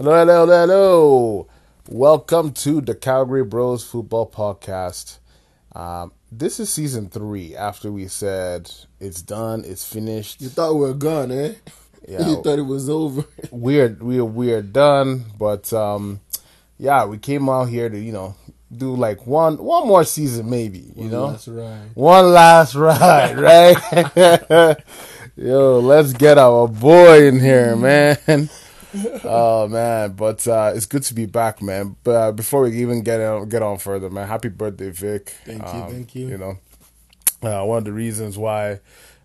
Hello, hello, hello, hello. Welcome to the Calgary Bros Football Podcast. Um, this is season three after we said it's done, it's finished. You thought we were gone, eh? Yeah. You thought it was over. We're we are we are done, but um, yeah, we came out here to you know do like one one more season maybe, you know, That's right. one last ride, right? Yo, let's get our boy in here, man. oh man, but uh, it's good to be back, man. But uh, before we even get on, get on further, man, happy birthday, Vic. Thank you, thank you. You know, uh, one of the reasons why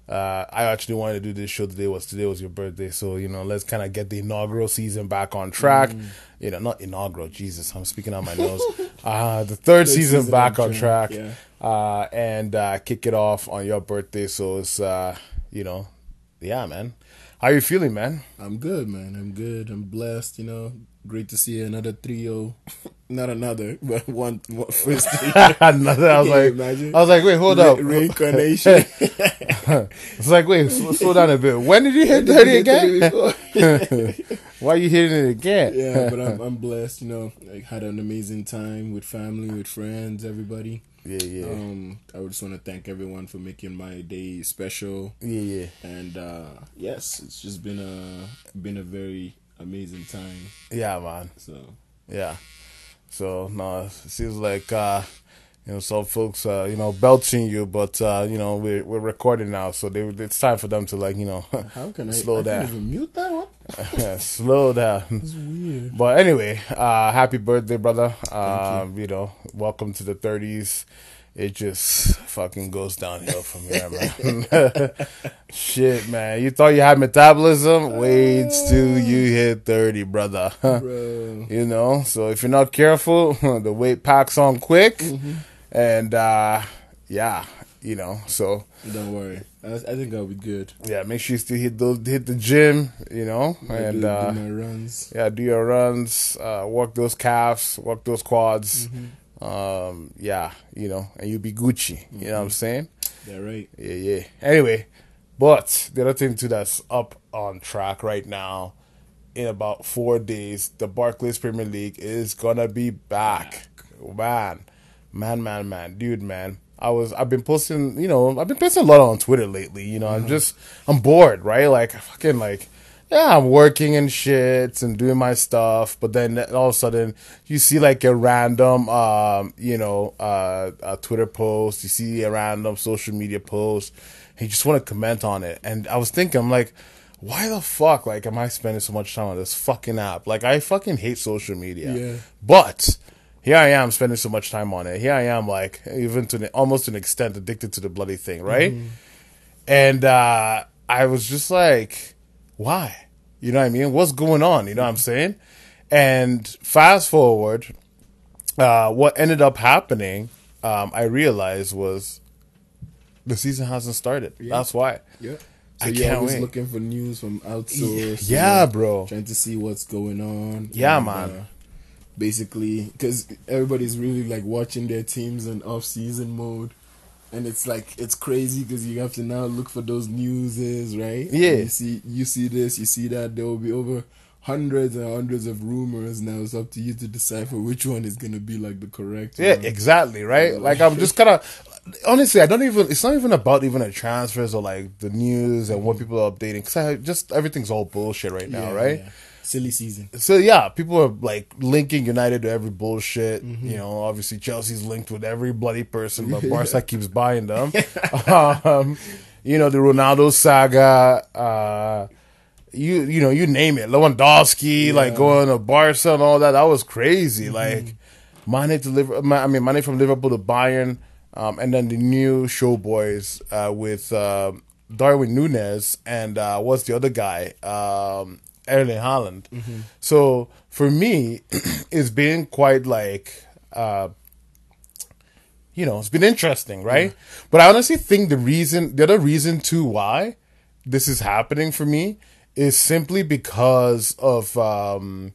uh, I actually wanted to do this show today was today was your birthday, so you know, let's kind of get the inaugural season back on track. Mm. You know, not inaugural. Jesus, I'm speaking out my nose. Uh, the third, season, season back on track, track, uh, and uh, kick it off on your birthday. So it's uh, you know, yeah, man. How you feeling, man? I'm good, man. I'm good. I'm blessed, you know. Great to see another trio. Not another, but one, one first trio. Another, I was like, imagine? I was like, wait, hold Re- up. Reincarnation. It's like, wait, slow, slow down a bit. When did you hit thirty again? Why are you hitting it again? yeah, but I'm, I'm blessed, you know. Like, had an amazing time with family, with friends, everybody. Yeah, yeah, Um, I would just want to thank everyone for making my day special. yeah, yeah. And uh, yes, it's just been a been a very amazing time. Yeah, man. So Yeah. So no, it seems like uh, you know some folks uh, you know belching you, but uh, you know we're we're recording now, so they it's time for them to like you know how can I Slow I down. Can't even mute that one. slow down. It's weird. But anyway, uh, happy birthday, brother. Um, you. know, welcome to the thirties. It just fucking goes downhill from here, man. Shit, man. You thought you had metabolism? Wait till you hit thirty, brother. Bro. you know, so if you're not careful, the weight packs on quick, and uh, yeah, you know, so Don't worry. I, I think I'll be good. yeah, make sure you still hit those, hit the gym, you know, I and do, uh, do my runs. yeah, do your runs, uh, work those calves, work those quads. Um, yeah, you know, and you'll be Gucci. You know what I'm saying? Yeah, right. Yeah, yeah. Anyway, but the other thing too that's up on track right now, in about four days, the Barclays Premier League is gonna be back. Man, man, man, man, dude, man. I was I've been posting, you know, I've been posting a lot on Twitter lately. You know, I'm just I'm bored, right? Like fucking like. Yeah, I'm working and shit and doing my stuff, but then all of a sudden you see like a random, um, you know, uh, a Twitter post, you see a random social media post, and you just want to comment on it. And I was thinking, I'm like, why the fuck, like, am I spending so much time on this fucking app? Like, I fucking hate social media. Yeah. But here I am spending so much time on it. Here I am, like, even to an, almost to an extent addicted to the bloody thing, right? And uh, I was just like, why? You know what I mean? What's going on? You know what I'm saying? And fast forward, uh, what ended up happening, um, I realized was the season hasn't started. That's why. Yeah. So I you're can't always wait. looking for news from outsource. you Yeah, bro. Trying to see what's going on. Yeah, And, man. uh, basically, because everybody's really like watching their teams in off-season mode. And it's like it's crazy because you have to now look for those newses, right? Yeah. You see, you see this, you see that. There will be over hundreds and hundreds of rumors. Now it's up to you to decipher which one is gonna be like the correct. Yeah, one. exactly, right? Like I'm just kind of honestly, I don't even. It's not even about even the transfers or like the news and what mm-hmm. people are updating because I just everything's all bullshit right now, Yeah, right? yeah. Silly season. So yeah, people are like linking United to every bullshit. Mm-hmm. You know, obviously Chelsea's linked with every bloody person, but Barca keeps buying them. um, you know, the Ronaldo saga. Uh, you you know you name it, Lewandowski, like going to Barca and all that. That was crazy. Like Mane to Liverpool. I mean Mane from Liverpool to Bayern, um, and then the new Showboys uh, with uh, Darwin Nunez and uh, what's the other guy? Um, Erling Haaland. So for me, it's been quite like. Uh, you know, it's been interesting, right? But I honestly think the reason, the other reason too why this is happening for me is simply because of, um,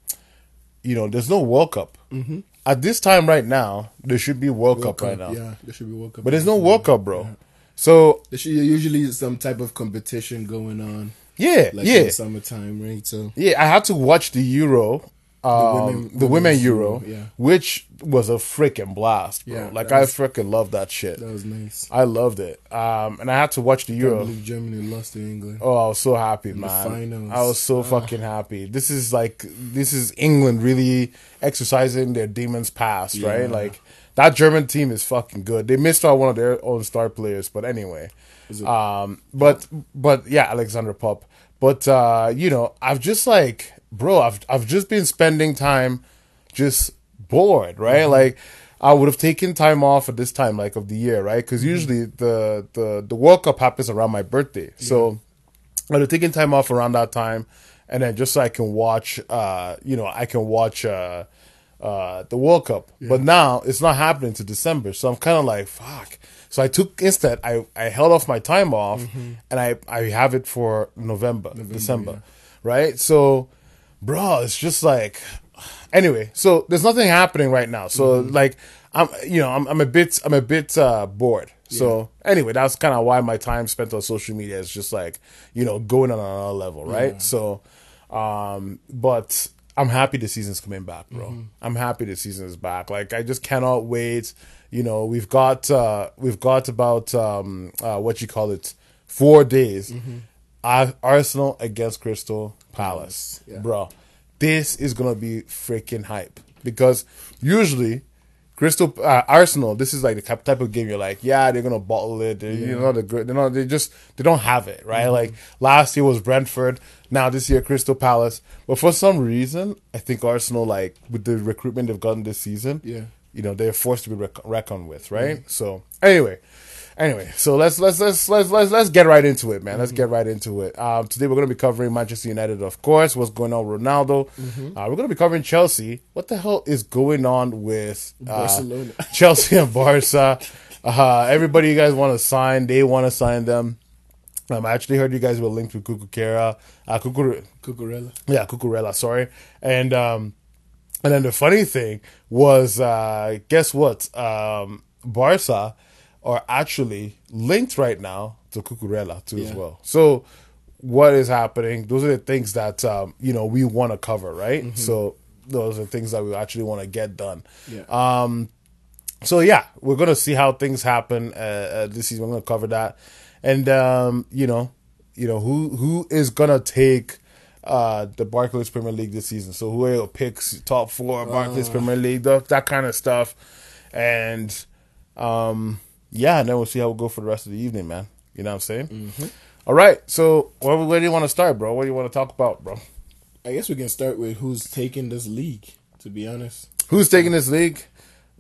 you know, there's no World Cup. Mm-hmm. At this time right now, there should be World, Cup, right now. Yeah, there should be World Cup. But there's no World Cup, bro. So, There should usually some type of competition going on, yeah, like yeah. in the summertime, right? So Yeah, I had to watch the Euro um, women- the women Euro, yeah. which was a freaking blast, bro. Yeah, like I was- freaking love that shit. That was nice. I loved it. Um, and I had to watch the Euro. Germany lost to England. Oh, I was so happy, the man. finals. I was so fucking happy. This is like this is England really exercising their demons past, Yeah. right? Like that German team is fucking good. They missed out one of their own star players, but anyway. Um, but but yeah, Alexandra Popp. But uh, you know, I've just like, bro, I've I've just been spending time just bored, right? Mm-hmm. Like I would have taken time off at this time, like of the year, right? Because Mm-hmm. usually the the the World Cup happens around my birthday, so I'd have taken time off around that time, and then just so I can watch, uh, you know, I can watch uh, uh, the World Cup. But now it's not happening to December, so I'm kind of like, fuck. So I took instead, I I held off my time off, and I I have it for November, December, right? So, bro, it's just like, anyway. So there's nothing happening right now. So like, I'm you know I'm I'm a bit I'm a bit uh, bored. So anyway, that's kind of why my time spent on social media is just like you know going on another level, right? So, um, but I'm happy the season's coming back, bro. I'm happy the season is back. Like I just cannot wait. You know, we've got uh we've got about um uh what you call it four days. Ar- Arsenal against Crystal Palace, Yeah. bro. This is gonna be freaking hype because usually Crystal uh, Arsenal, this is like the type of game you're like, yeah, they're gonna bottle it. They're, You know, the good. They're not. They just they don't have it right. Like last year was Brentford. Now this year Crystal Palace. But for some reason, I think Arsenal, like with the recruitment they've gotten this season, Yeah. You know, they're forced to be rec- reckoned with, right? So anyway. Anyway, so let's let's let's let's let's let's get right into it, man. Let's get right into it. Um, today we're going to be covering Manchester United, of course. What's going on, with Ronaldo? Uh, we're going to be covering Chelsea. What the hell is going on with uh, Barcelona. Chelsea and Barca? Uh, everybody you guys want to sign, they want to sign them. Um, I actually heard you guys were linked with Kukukera, uh, Kukuru, Cucurella. yeah, Cucurella, sorry. And um and then the funny thing was uh guess what? Um Barca are actually linked right now to Cucurella too as well. So what is happening? Those are the things that um, you know, we want to cover, right? So those are things that we actually want to get done. Yeah. Um, so yeah, we're gonna see how things happen uh, uh, this season. We're gonna cover that, and um, you know, you know who who is gonna take uh, the Barclays Premier League this season. So who are your picks, top four Barclays Premier League, that, that kind of stuff, and um, yeah, and then we'll see how we go for the rest of the evening, man. You know what I'm saying? All right, so where, where do you want to start, bro? What do you want to talk about, bro? I guess we can start with who's taking this league. To be honest, Who's taking this league,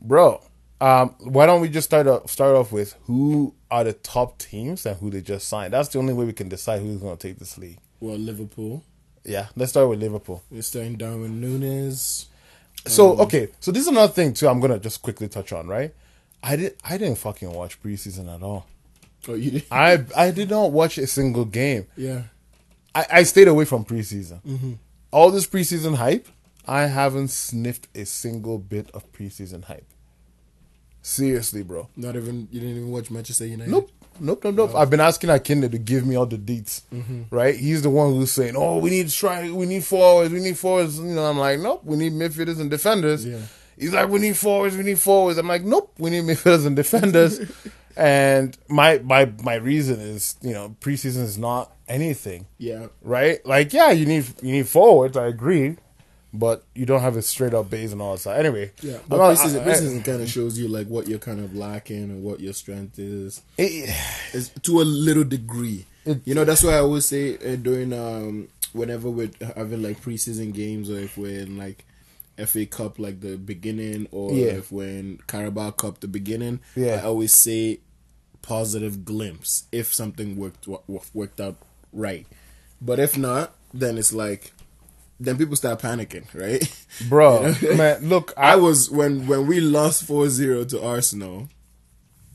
bro? Um, why don't we just start off, start off with who are the top teams and who they just signed? That's the only way we can decide who's going to take this league. well, Liverpool. Yeah, let's start with Liverpool. We're starting Darwin Nunez. So um, okay, so this is another thing too. I'm gonna just quickly touch on right. I did I didn't fucking watch preseason at all. Oh, you did? I I did not watch a single game. yeah. I, I stayed away from preseason. Mm-hmm. All this preseason hype, I haven't sniffed a single bit of preseason hype. Seriously, bro. Not even you didn't even watch Manchester United. Nope. Nope, nope, nope. I've been asking Akinle to give me all the deets, mm-hmm. right? He's the one who's saying, "Oh, we need strike, we need forwards, we need forwards." You know, I'm like, "Nope, we need midfielders and defenders." Yeah. He's like, "We need forwards, we need forwards." I'm like, "Nope, we need midfielders and defenders." and my my my reason is, you know, preseason is not anything, Yeah. right? Like, yeah, you need you need forwards. I agree, but you don't have a straight up base and all that. Anyway, Yeah, but not- preseason, I- I- preseason kind of shows you like what you're kind of lacking and what your strength is. it- It's to a little degree. It- you know, that's why I always say uh, during um whenever we're having like preseason games or if we're in like FA Cup like the beginning or Yeah. if we're in Carabao Cup the beginning, Yeah. I always say positive glimpse if something worked wo- worked out right. But if not, then it's like then people start panicking, right? bro, man, look, I was when when we lost 4-0 to Arsenal.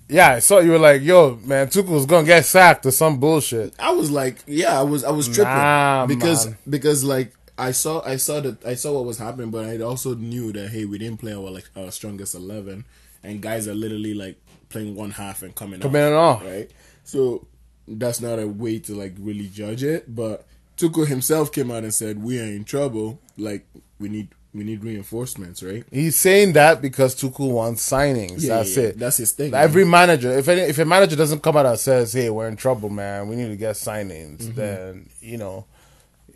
Yeah, I saw you were like, "Yo, man, Tuchel's gonna get sacked or some bullshit." I was like, yeah, I was I was tripping Nah, because man. because like I saw I saw that I saw what was happening, but I also knew that hey, we didn't play our like our strongest eleven, and guys are literally like playing one half and coming Coming off, off. right? So that's not a way to like really judge it, but Tuchel himself came out and said we are in trouble, like we need we need reinforcements, right? He's saying that because Tuchel wants signings. Yeah, That's yeah, it. That's his thing. Every manager, if any, if a manager doesn't come out and says, "Hey, we're in trouble, man. We need to get signings," Mm-hmm. then you know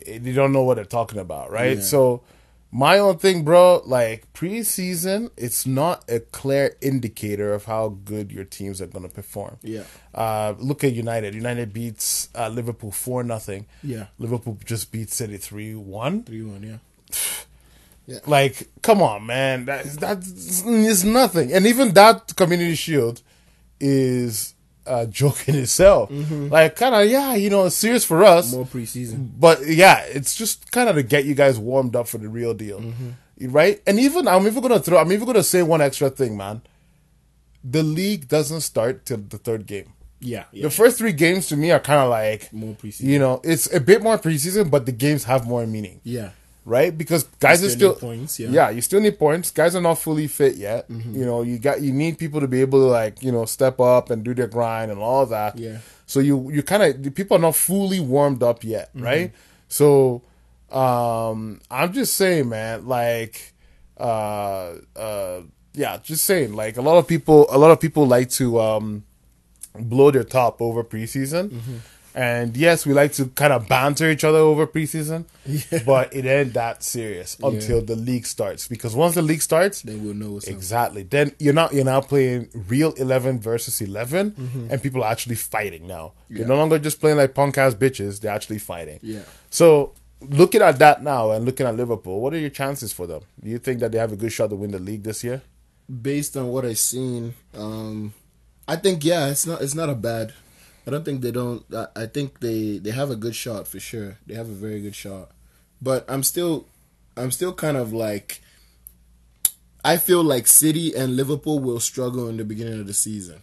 they don't know what they're talking about, right? Yeah. So my own thing, bro, like preseason, it's not a clear indicator of how good your teams are going to perform. Yeah. Uh, look at United. United beats uh, Liverpool four nothing. Yeah. Liverpool just beat City three one. three one, yeah. yeah. Like, come on, man. That that's is nothing. And even that community shield is Uh, a joke in itself. Mm-hmm. Like, kind of, yeah, you know, it's serious for us. More preseason. But yeah, it's just kind of to get you guys warmed up for the real deal, mm-hmm. right? And even I'm even gonna throw. I'm even gonna say one extra thing, man. The league doesn't start till the third game. Yeah, yeah. The first three games to me are kind of like More preseason. You know, it's a bit more preseason, but the games have more meaning yeah. Right? Because guys You are still still need points, yeah. Mm-hmm. you still need points. Guys are not fully fit yet. You know, you got you need people to be able to like you know step up and do their grind and all that. Yeah. So you you kind of people are not fully warmed up yet, Mm-hmm. right? So um I'm just saying, man, like uh uh yeah, just saying, like a lot of people a lot of people like to um blow their top over preseason. Mm-hmm. And yes, we like to kind of banter each other over preseason, but it ain't that serious until the league starts. Because once the league starts, Then we'll know what's up. exactly, then you're not you're now playing real eleven versus 11 and people are actually fighting now. They're Mm-hmm. No longer just playing like punk ass bitches; they're actually fighting. Yeah. So looking at that now and looking at Liverpool, what are your chances for them? Do you think that they have a good shot to win the league this year? Based on what I've seen, um, I think yeah, it's not it's not a bad. I don't think they don't. I, I think they they have a good shot for sure. They have a very good shot, but I'm still I'm still kind of like. I feel like City and Liverpool will struggle in the beginning of the season.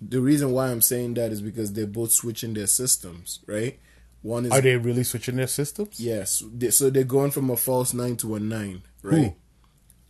The reason why I'm saying that is because they're both switching their systems, right? One is Are they really switching their systems? Yes. They, so they're going from a false nine to a nine, right?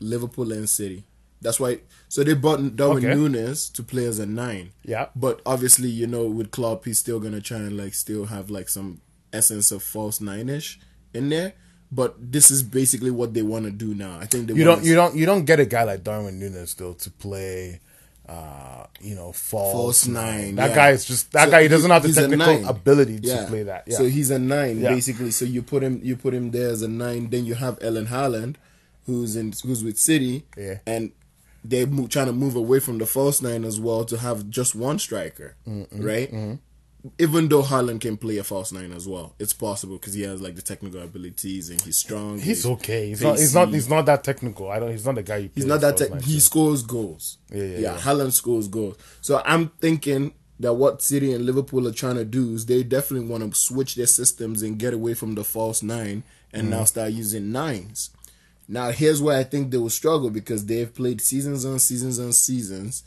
Liverpool and City. That's why. So they bought Darwin Okay. Nunez to play as a nine. Yeah. But obviously, you know, with Klopp, he's still gonna try and like still have like some essence of false nine ish in there. But this is basically what they want to do now. I think they You don't you don't you don't get a guy like Darwin Nunez though to play uh you know false, false nine. That yeah. guy is just that So guy he doesn't have the technical ability to Yeah. play that. Yeah. So he's a nine basically. So you put him you put him there as a nine. Then you have Erling Haaland, who's in who's with City. Yeah. And they're mo- trying to move away from the false nine as well to have just one striker, right? Even though Haaland can play a false nine as well, it's possible because he has like the technical abilities and he's strong. he's okay. He's not he's not he's not that technical. I don't he's not the guy you He's not that. Te- he scores goals. Yeah, yeah, yeah. yeah. Haaland scores goals. So I'm thinking that what City and Liverpool are trying to do is they definitely want to switch their systems and get away from the false nine and Mm-hmm. now start using nines. Now here's where I think they will struggle because they've played seasons on seasons on seasons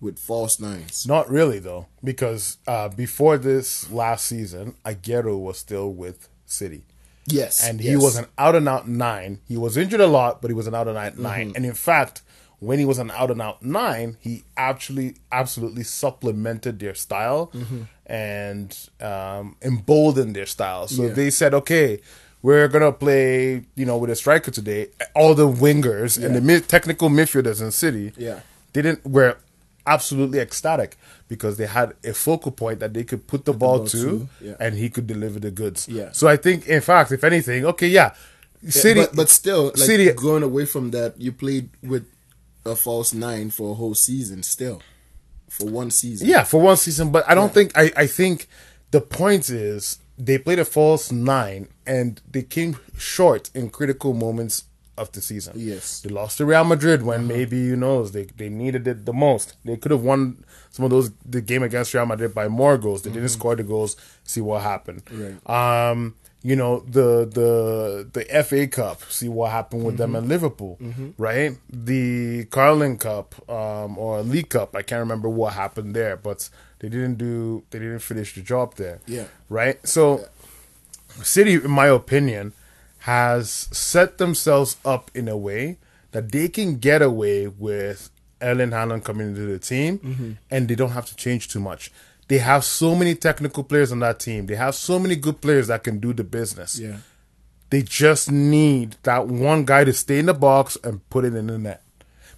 with false nines. Not really though, because uh before this last season, Aguero was still with City. Yes, and he yes. was an out and out nine. He was injured a lot, but he was an out and out 9 Mm-hmm. And in fact, when he was an out and out nine, he actually absolutely supplemented their style Mm-hmm. and um, emboldened their style. So Yeah. they said, okay. We're gonna play, you know, with a striker today. All the wingers and the mid- technical midfielders in City, Yeah. didn't were absolutely ecstatic because they had a focal point that they could put the ball, ball to, yeah. and he could deliver the goods. Yeah. So I think, in fact, if anything, okay, yeah, City, but, but still, like City- going away from that, you played with a false nine for a whole season. Still, for one season. yeah, for one season. But I don't think I. I think the point is they played a false nine and they came short in critical moments of the season. Yes. They lost to Real Madrid when maybe you know they they needed it the most. They could have won some of those the game against Real Madrid by more goals. They didn't score the goals. See what happened. Right. Um, you know the the the FA Cup. See what happened with them and Liverpool. Right. The Carling Cup um, or League Cup. I can't remember what happened there, but they didn't do. They didn't finish the job there. Yeah. Right. So. City, in my opinion, has set themselves up in a way that they can get away with Erling Haaland coming into the team Mm-hmm. and they don't have to change too much. They have so many technical players on that team. They have so many good players that can do the business. Yeah. They just need that one guy to stay in the box and put it in the net.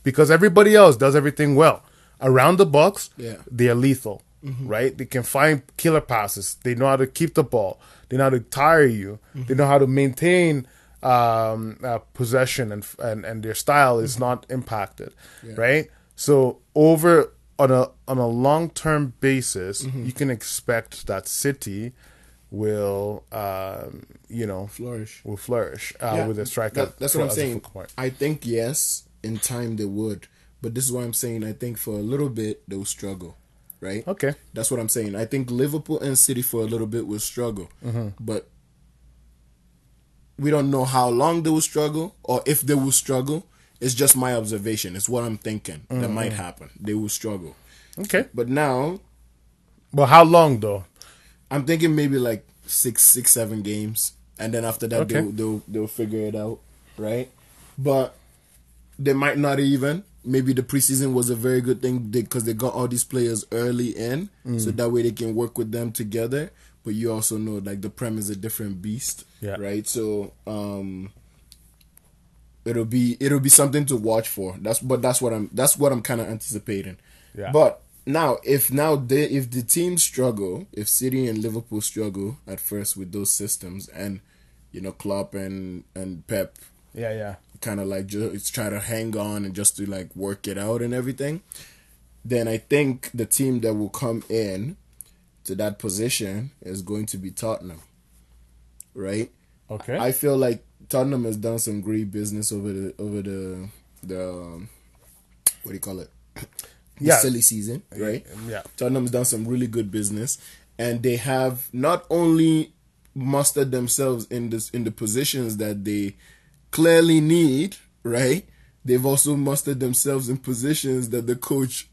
Because everybody else does everything well. Around the box, Yeah. they are lethal, right? They can find killer passes. They know how to keep the ball. They know how to tire you. They know how to maintain um, uh, possession and, and and their style is not impacted, right? So over on a on a long term basis, you can expect that City will um, you know Flourish. will flourish uh, Yeah, with a striker. that- that's what I'm saying. I think yes, in time they would, but this is why I'm saying I think for a little bit they'll struggle, right? Okay. That's what I'm saying. I think Liverpool and City for a little bit will struggle, Mm-hmm. but we don't know how long they will struggle or if they will struggle. It's just my observation. It's what I'm thinking that might Mm-hmm. happen. They will struggle, Okay. but now But how long though? I'm thinking maybe like six, six, seven games, and then after that Okay. they'll, they'll they'll figure it out, right? But they might not even. Maybe the preseason was a very good thing because they got all these players early in, Mm. so that way they can work with them together. But you also know like the Prem is a different beast, Yeah. right? So um, it'll be it'll be something to watch for. That's but that's what I'm that's what I'm kind of anticipating. Yeah. But now, if now they if the teams struggle, if City and Liverpool struggle at first with those systems, and you know Klopp and and Pep Yeah, yeah. Kind of like just try to hang on and just to like work it out and everything, then I think the team that will come in to that position is going to be Tottenham, right? Okay. I feel like Tottenham has done some great business over the over the the um, what do you call it? The Yeah. silly season, right? yeah. Tottenham's done some really good business, and they have not only mustered themselves in this in the positions that they clearly need, right? They've also mustered themselves in positions that the coach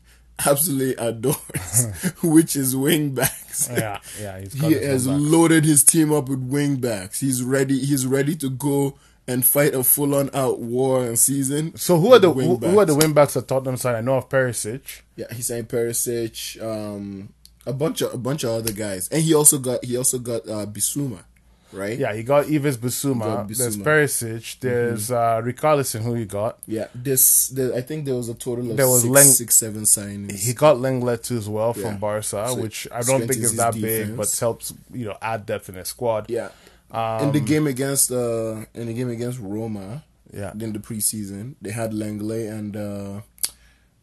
absolutely adores, which is wing backs. Yeah, yeah. He's He has loaded his team up with wing backs. He's ready. He's ready to go and fight a full on out war and season. So who are the who, who are the wing backs at Tottenham side? I know of Perisic. Yeah, he's saying Perisic, um, a bunch of a bunch of other guys, and he also got he also got uh, Bissouma, right? Yeah, he got Yves Bissouma. There's. Perisic. There's uh, Richarlison, who he got. Yeah, this the, I think there was a total of There was six, Leng- six, seven signings. He got Lenglet too as well Yeah. from Barca, So which I don't think is that big, but helps you know add depth in a squad. yeah, Um, in the game against uh in the game against Roma, Yeah. in the preseason they had Lenglet and uh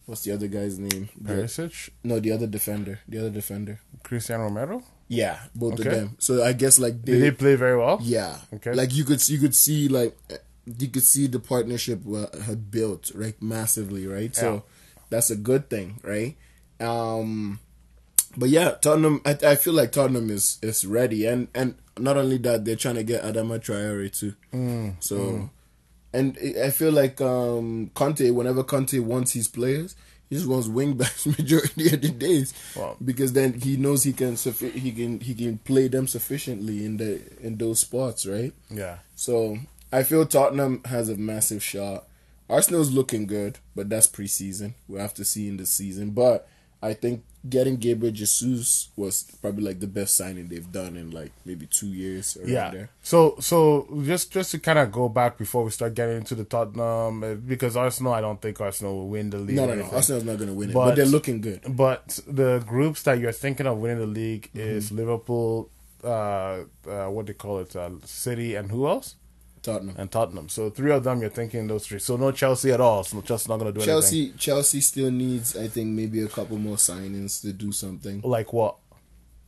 what's the other guy's name? The- Perisic, no, the other defender, the other defender. Cristiano Romero. Yeah, both Okay. of them. So I guess like Did they play very well? Yeah. Okay. Like you could you could see like you could see the partnership had built right massively, right? Yeah. So that's a good thing, right? Um but yeah, Tottenham I, I feel like Tottenham is is ready and and not only that they're trying to get Adama Traore too. Mm, so and I I feel like um Conte whenever Conte wants his players he just wants wing backs majority of the days Wow. because then he knows he can suffi- he can he can play them sufficiently in the in those spots, right? Yeah. So I feel Tottenham has a massive shot. Arsenal's looking good, but that's preseason. We'll have to see in the season. But I think getting Gabriel Jesus was probably like the best signing they've done in like maybe two years Yeah. there. So so just just to kind of go back before we start getting into the Tottenham uh, because Arsenal, I don't think Arsenal will win the league. No, no, no. Arsenal's not going to win it, but, But- they're looking good. But the groups that you're thinking of winning the league Mm-hmm. is Liverpool, uh, uh, what do you call it, uh, City, and who else? Tottenham. And Tottenham. So three of them, you're thinking those three. So no Chelsea at all. So Chelsea's not going to do anything. Chelsea, Chelsea still needs, I think, maybe a couple more signings to do something. Like what?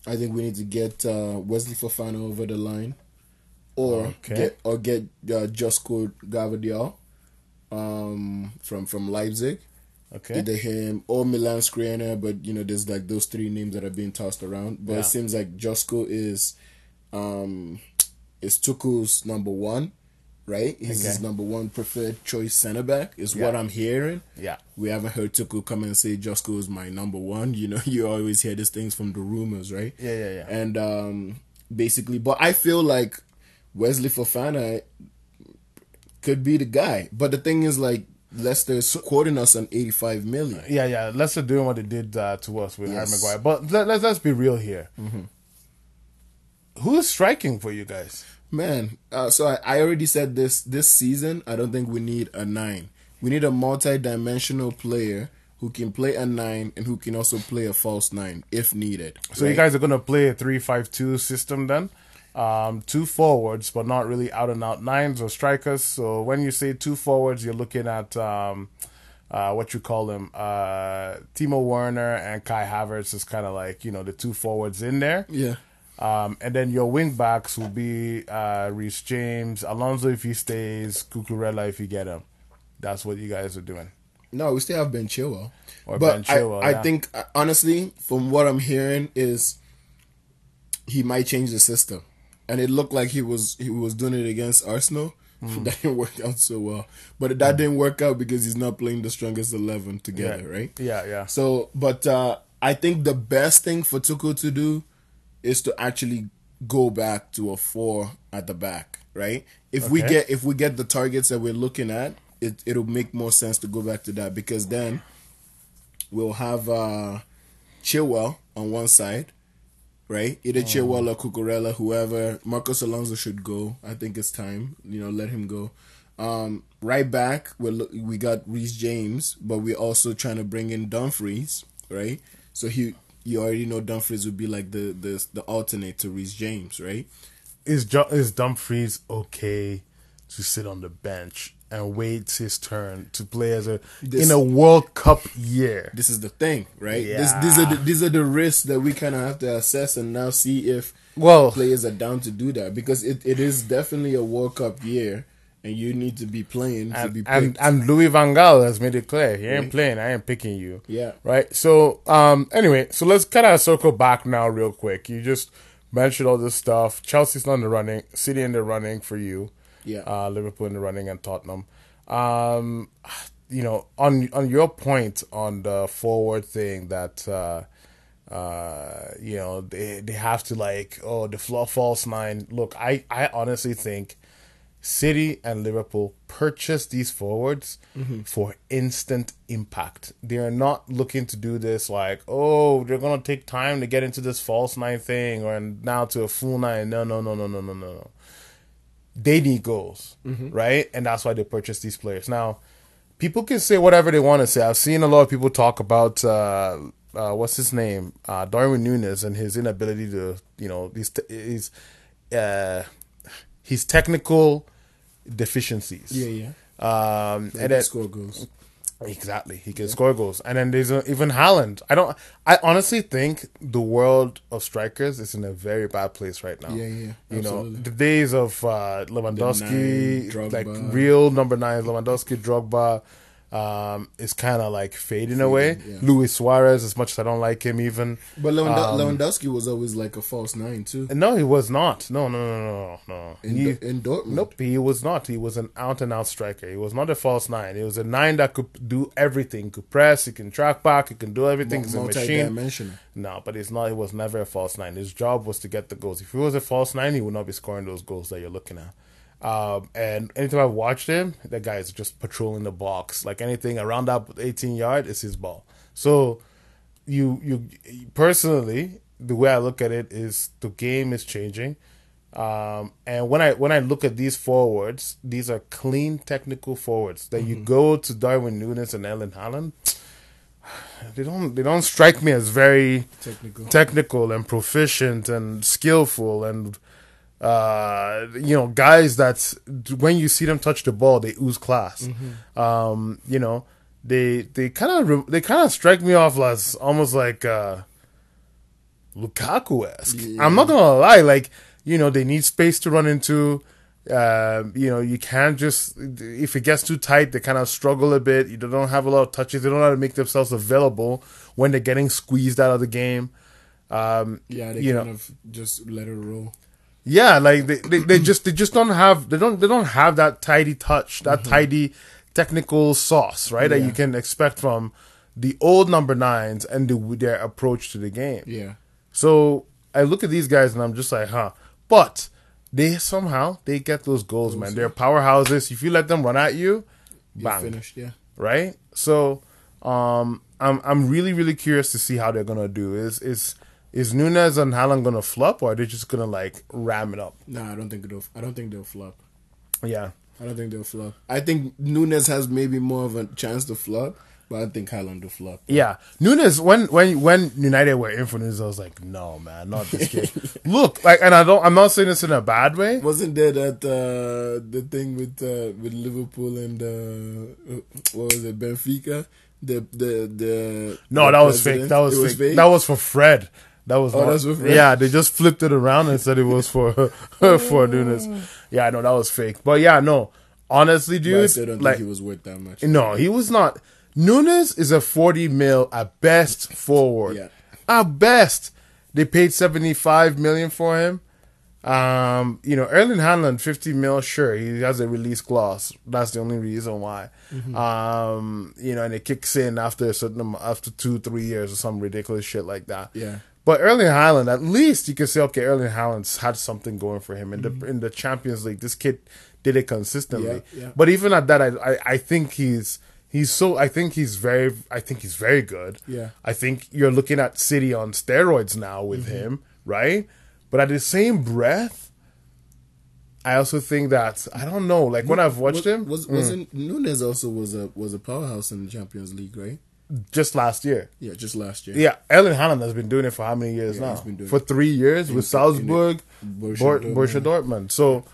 I think we need to get uh, Wesley Fofana over the line, or Okay. get or get uh, Josko Gvardiol um, from from Leipzig. Okay. Either him or Milan Skriniar, but you know, there's like those three names that are being tossed around. But Yeah. it seems like Josko is um is Tuchel's number one, right? He's his number one preferred choice center back, is what I'm hearing. Yeah. We haven't heard Tuchel come and say Josko is my number one. You know, you always hear these things from the rumors, right? Yeah, yeah, yeah. And um basically, but I feel like Wesley Fofana could be the guy. But the thing is, like Leicester's quoting us on 85 million. Yeah, yeah. Leicester doing what they did uh, to us with Harry Yes. Maguire. But let, let's let's be real here. Who is striking for you guys? Man, uh, so I, I already said this this season. I don't think we need a nine. We need a multi-dimensional player who can play a nine and who can also play a false nine if needed. So you guys are gonna play a three-five-two system then? Um, two forwards, but not really out and out nines or strikers. So when you say two forwards, you're looking at um, uh, what you call them, uh, Timo Werner and Kai Havertz is kind of like you know the two forwards in there. yeah, Um, and then your wing backs will be uh, Reece James, Alonso if he stays, Cucurella if you get him. That's what you guys are doing. no, we still have Ben Chilwell. Or but Ben Chilwell, I, yeah. I think uh, honestly, from what I'm hearing, is he might change the system, and it looked like he was he was doing it against Arsenal. Hmm. That didn't work out so well, but that didn't work out because he's not playing the strongest eleven together, yeah. right? Yeah, yeah. So, but uh, I think the best thing for Tuchel to do is to actually go back to a four at the back, right? If we get if we get the targets that we're looking at, it it'll make more sense to go back to that because then we'll have uh, Chilwell on one side, right? Either Oh. Chilwell or Cucurella, whoever. Marcos Alonso should go. I think it's time. You know, let him go. Um, right back, we we got Reece James, but we're also trying to bring in Dumfries, right? So he, you already know Dumfries would be like the the the alternate to Reece James, right? Is jo- is Dumfries okay to sit on the bench and wait his turn to play as a This- in a World Cup year? This is the thing, right? This, these are the, these are the risks that we kind of have to assess and now see if Well, players are down to do that because it, it is definitely a World Cup year and you need to be playing to and, be and picked. and Louis Van Gaal has made it clear he ain't playing. I ain't picking you. Yeah. Right. So um. Anyway, so let's kind of circle back now, real quick. You just mentioned all this stuff. Chelsea's not in the running. City in the running for you. Yeah. Uh, Liverpool in the running and Tottenham. Um, you know, on on your point on the forward thing that uh, uh, you know they they have to like oh the false nine. Look, I I honestly think City and Liverpool purchased these forwards for instant impact. They are not looking to do this like, oh, they're gonna take time to get into this false nine thing or now to a full nine. No, no, no, no, no, no, no, no. They need goals, right? And that's why they purchased these players. Now, people can say whatever they want to say. I've seen a lot of people talk about uh, uh, what's his name, uh, Darwin Nunez, and his inability to, you know, his his uh, his technical deficiencies. yeah, yeah. Um, and then, score goals. exactly, he can score goals. And then there's uh even Haaland. I don't. I honestly think the world of strikers is in a very bad place right now. Yeah, yeah, You know, the days of uh, Lewandowski, nine, like real number nine, Lewandowski, Drogba, um, is kind of like fading away. yeah. Luis Suarez, as much as I don't like him, even. But Lewand- Um, Lewandowski was always like a false nine too. No, he was not. No, no, no, no, no. In, He- in Dortmund. Nope, he was not. He was an out and out striker. He was not a false nine. He was a nine that could do everything. He could press, he can track back, he can do everything. He's a machine. Multi-dimensional. No, but it's not. He was never a false nine. His job was to get the goals. If he was a false nine, he would not be scoring those goals that you're looking at. Um, and anytime I've watched him, that guy is just patrolling the box. Like anything around that 18 yard is his ball. So you you personally, the way I look at it is the game is changing. Um, and when I when I look at these forwards, these are clean technical forwards. That you go to Darwin Nunez and Erling Haaland, they don't they don't strike me as very Technical. technical and proficient and skillful and uh you know guys that when you see them touch the ball they ooze class um you know they they kind of they kind of strike me off as almost like uh Lukaku-esque. I'm not gonna lie, like you know, they need space to run into. Um, you know, you can't just if it gets too tight, they kind of struggle a bit. You don't have a lot of touches. They don't know how to make themselves available when they're getting squeezed out of the game. Um, Yeah, they you kind know, of just let it roll. Yeah, like they, they, they just they just don't have they don't they don't have that tidy touch, that tidy technical sauce, right? That you can expect from the old number nines and the, their approach to the game. Yeah. So I look at these guys and I'm just like, huh. But they somehow they get those goals, man. They're powerhouses. If you let them run at you, You're bang, finished, yeah. right? So um, I'm I'm really really curious to see how they're gonna do. Is is is Nunez and Haaland gonna flop, or are they just gonna like ram it up? Nah, I don't think they'll. I don't think they'll flop. Yeah, I don't think they'll flop. I think Nunez has maybe more of a chance to flop, but I think Haaland will flop. yeah. Nunez when when when United were in for Nunez, I was like, no man, not this kid. Look, like, and I don't. I'm not saying this in a bad way. Wasn't there that uh, the thing with uh, with Liverpool and uh, what was it Benfica? The the the No, the that was fake. That was, It fake. That was for Fred. That was Oh, not- that's Fred? yeah. They just flipped it around and said it was for for Nunez. Yeah, I know that was fake. But yeah, no. Honestly, I dude, still don't like think he was worth that much. no, he was not. Nunez is a forty mil at best forward. Yeah. At best, they paid seventy five million for him. Um, you know, Erling Haaland, 50 mil, sure, he has a release clause. That's the only reason why. Mm-hmm. Um, you know, and it kicks in after a certain after two, three years or some ridiculous shit like that. Yeah. But Erling Haaland, at least you can say, okay, Erling Haaland's had something going for him in Mm-hmm. the in the Champions League. This kid did it consistently. Yeah, yeah. But even at that, I, I I think he's he's so I think he's very I think he's very good. Yeah. I think you're looking at City on steroids now with Mm-hmm. him, right? But at the same breath, I also think that I don't know. Like when I've watched was, him, was wasn't Nunez also was a was a powerhouse in the Champions League, right? Just last year. Yeah, just last year. Yeah, Erling Haaland has been doing it for how many years Yeah, now? he's been doing for three years with Salzburg, Borussia Bor- Dortmund. Borussia Dortmund. So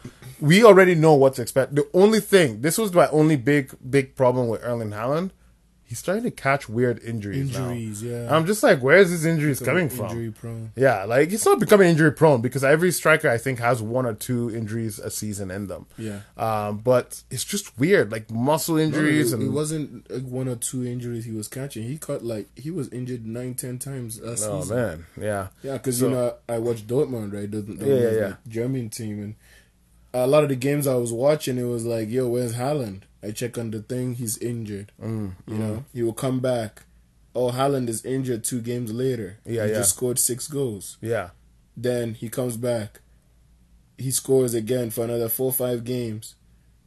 we already know what to expect. The only thing, this was my only big, big problem with Erling Haaland. He's starting to catch weird injuries. now. Injuries, yeah. I'm just like, where is his injuries coming from? Injury prone. Yeah, like it's not becoming injury prone because every striker I think has one or two injuries a season in them. Yeah. Um, but it's just weird, like muscle injuries it, and it wasn't like one or two injuries he was catching. He caught like he was injured nine, ten times last oh season. man, yeah, Yeah, because So- you know I watched Dortmund, right? The, the Yeah, yeah, yeah. German team, and a lot of the games I was watching, it was like, "Yo, where's Haaland?" I check on the thing, he's injured. Mm, you know, he will come back. Oh, Haaland is injured two games later. Yeah, he yeah. just scored six goals. yeah, Then he comes back. He scores again for another four, five games.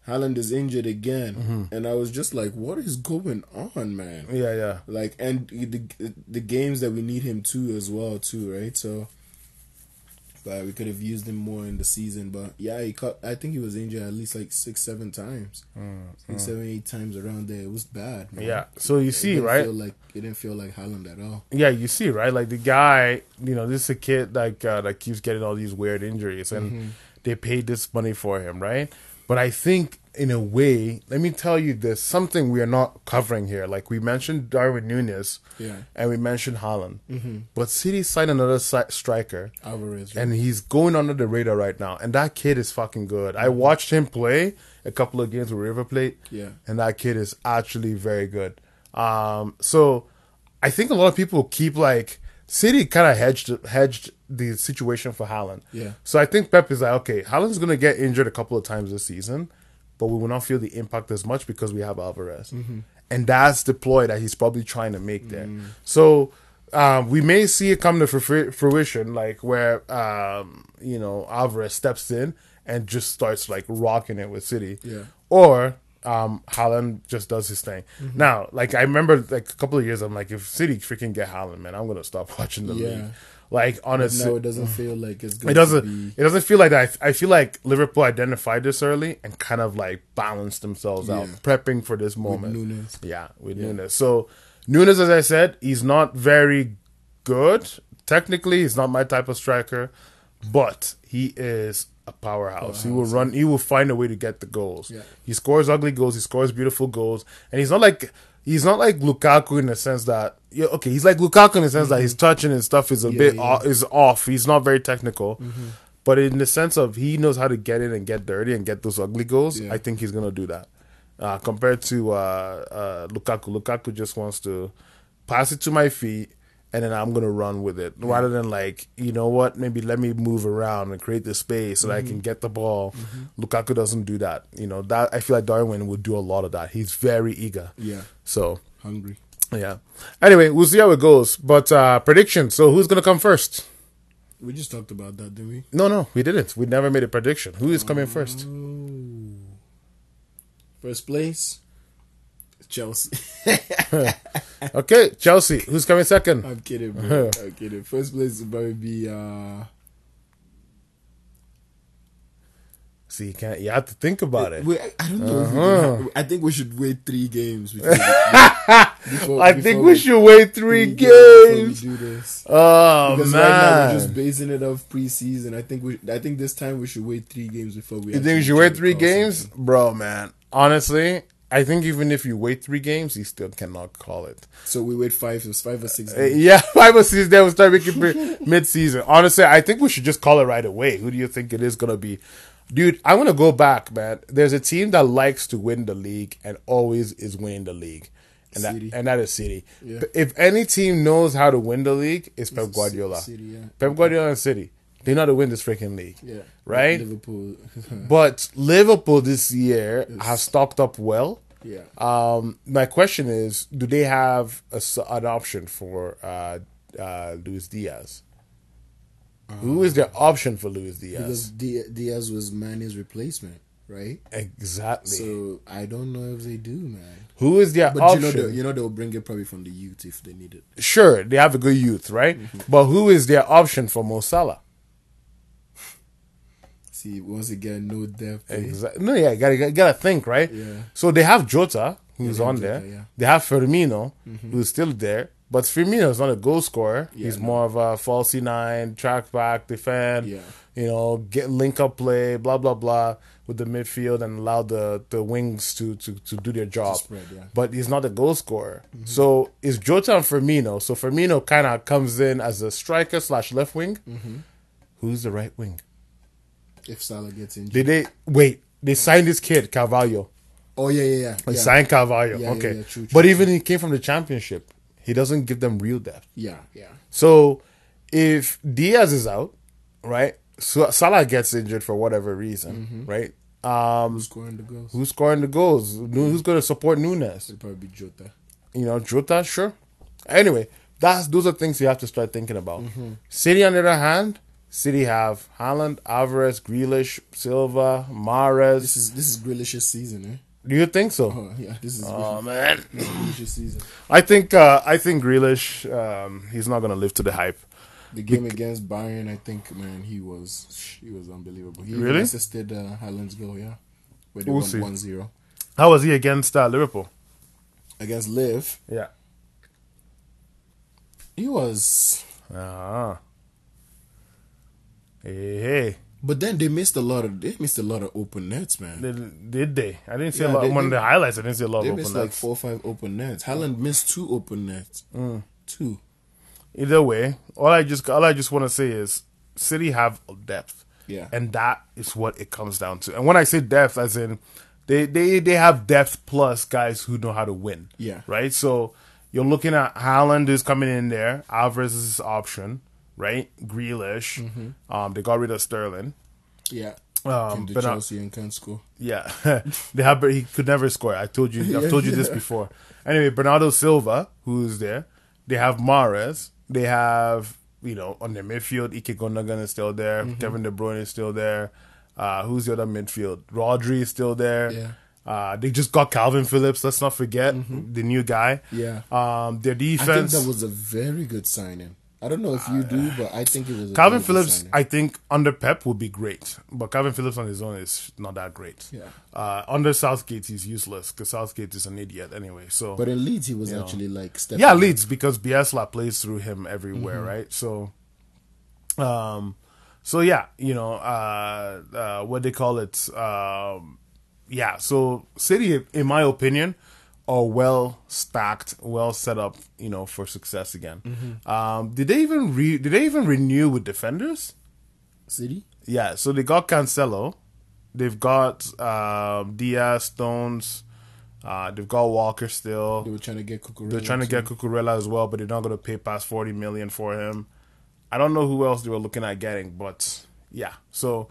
Haaland is injured again, Mm-hmm. and I was just like, "What is going on, man?" yeah, yeah. like and the the games that we need him to as well too right so but we could have used him more in the season but yeah he caught i think he was injured at least like six seven times six seven eight times around there it was bad man. Mm, Yeah. So you It see, didn't right? feel like it didn't feel like Haaland at all Yeah, you see, right? Like the guy, you know, this is a kid like uh, that keeps getting all these weird injuries, and Mm-hmm. they paid this money for him, right? But I think, in a way, let me tell you, there's something we are not covering here. Like we mentioned Darwin Nunes, Yeah. and we mentioned Haaland, Mm-hmm. but City signed another si- striker, Alvarez and he's going under the radar right now. And that kid is fucking good. I watched him play a couple of games with River Plate, Yeah. and that kid is actually very good. Um, so I think a lot of people keep like City kind of hedged hedged the situation for Haaland, Yeah. So I think Pep is like, okay, Haaland's gonna get injured a couple of times this season, but we will not feel the impact as much because we have Alvarez, and that's the ploy that he's probably trying to make there. So. Um, we may see it come to fruition, like where um, you know Alvarez steps in and just starts like rocking it with City, Yeah. or um Haaland just does his thing. Now, like I remember like a couple of years I'm like if City freaking get Haaland, man, I'm gonna stop watching the Yeah. league. Like honestly no it doesn't feel like it's going it doesn't be it doesn't feel like that. I, I feel like Liverpool identified this early and kind of like balanced themselves out, prepping for this moment. Nunez. Yeah, with Nunez. So Nunez, as I said, he's not very good. Technically, he's not my type of striker, but he is a powerhouse. He will run. He will find a way to get the goals. Yeah. He scores ugly goals. He scores beautiful goals, and he's not like he's not like Lukaku in the sense that yeah, okay, he's like Lukaku in the sense that his touching and stuff is a bit yeah. off, is off. He's not very technical. But in the sense of he knows how to get in and get dirty and get those ugly goals, Yeah. I think he's gonna do that. Uh, compared to uh, uh, Lukaku, Lukaku just wants to pass it to my feet and then I'm gonna run with it rather than like you know what maybe let me move around and create the space so that I can get the ball. Lukaku doesn't do that. You know that I feel like Darwin would do a lot of that. He's very eager. yeah So hungry yeah. Anyway, we'll see how it goes. But uh prediction. So who's gonna come first? we just talked about that didn't we No, no, we didn't. We never made a prediction. Who is coming first? First place, Chelsea. Okay, Chelsea. Who's coming second? I'm kidding, bro. I'm kidding. First place would probably be uh See, you can't. You have to think about it. Wait, I- don't know. Uh-huh. have- I think we should wait three games. Before, before- I think we should wait three before we games. do this. Oh Because right now we're just basing it off preseason. I think we. I think this time we should wait three games before we. you think we should wait three games, something. bro? Man, honestly, I think even if you wait three games, you still cannot call it. So we wait five, five or six. Uh, Games. Yeah, five or six Then we'll start making pre- mid-season. Honestly, I think we should just call it right away. Who do you think it is gonna be? Dude, I'm gonna go back, man. There's a team that likes to win the league and always is winning the league. And that, and that is City. Yeah. If any team knows how to win the league, it's Pep Guardiola. City, yeah. Pep Guardiola and City. They know how to win this freaking league. Yeah. Right? Liverpool. But Liverpool this year has stocked up well. yeah. Um, my question is, do they have a an option for uh, uh, Luis Diaz? Who is their option for Luis Diaz? Because Di- Diaz was Mane's replacement, right? exactly. So I don't know if they do, man. Who is their But option? you know, you know they'll bring it probably from the youth if they need it. sure, they have a good youth, right? Mm-hmm. But who is their option for Mo Salah? See, once again, no depth. eh? Exactly. No, yeah, you gotta, gotta think, right? Yeah. So they have Jota, who's have on Jota, there. yeah. Mm-hmm. They have Firmino, who's still there. But Firmino is not a goal scorer. Yeah, He's no. more of a falsy nine, track back, defend. Yeah. You know, get link up play, blah blah blah, with the midfield and allow the the wings to to, to do their job. spread, yeah. Mm-hmm. But he's not a goal scorer. So it's Jota and Firmino. So Firmino kind of comes in as a striker slash left wing. Mm-hmm. Who's the right wing? If Salah gets injured. Did they wait? They signed this kid Carvalho. oh yeah, yeah, yeah. They signed Carvalho. Okay. true, true, but even he came from the championship. He doesn't give them real depth. Yeah, yeah. So if Diaz is out, right? So Salah gets injured for whatever reason, right? Um, Who's scoring the goals? who's scoring the goals? Who's going to support Nunez? It'll probably be Jota. You know, Jota, sure. Anyway, that's those are things you have to start thinking about. Mm-hmm. City, on the other hand, City have Haaland, Alvarez, Grealish, Silva, Mahrez. This is this is Grealish's season, eh? Do you think so? Oh yeah, this is Oh man, Grealish's season. I think uh, I think Grealish um, he's not gonna live to the hype. The game against Bayern, I think, man, he was he was unbelievable. He Really? assisted uh, Haaland's goal, yeah, where they We'll won see. 1-0. How was he against uh, Liverpool? against Liv. Yeah. He was, Ah. Hey, hey. But then they missed a lot of they missed a lot of open nets, man. Did, did they? I didn't see Yeah, a lot. they- one of the highlights, I didn't see a lot They of open missed like four or five open nets. Haaland missed two open nets. Mm. Two. Either way, all I just all I just want to say is City have depth. Yeah. and that is what it comes down to. And when I say depth, as in they they they have depth plus guys who know how to win. Yeah. right. So you're looking at Haaland is coming in there. Alvarez is his option, right? Grealish. Mm-hmm. Um, they got rid of Sterling. Yeah. Um, Came to but, uh, Chelsea and can't score. Yeah, they have. He could never score. I told you. I've told you this before. Anyway, Bernardo Silva, who's there. They have Mahrez. They have you know on their midfield. Ike Gundogan is still there. Mm-hmm. Kevin De Bruyne is still there. Uh, who's the other midfield? Rodri is still there. Yeah. Uh, they just got Calvin Phillips. Let's not forget the new guy. Mm-hmm. Yeah. Um, their I think defense. that was a very good signing. I don't know if you do, but I think it was Calvin Phillips, signing. I think under Pep would be great, but Calvin Phillips on his own is not that great. Yeah. Uh, under Southgate, he's useless because Southgate is an idiot anyway. So But in Leeds, he was actually like stepping yeah. Leeds because Bielsa plays through him everywhere, Mm-hmm. right? So, um, so yeah, you know, uh, uh, what they call it, um, yeah. So City, in my opinion, are well stacked, well set up, you know, for success again. Mm-hmm. Um, did they even re- did they even renew with defenders? City. Yeah, so they got Cancelo, they've got um, Dias, Stones, uh, they've got Walker still. They were trying to get Cucurella. They're trying to get Cucurella as well, but they're not going to pay past forty million for him. I don't know who else they were looking at getting, but yeah. So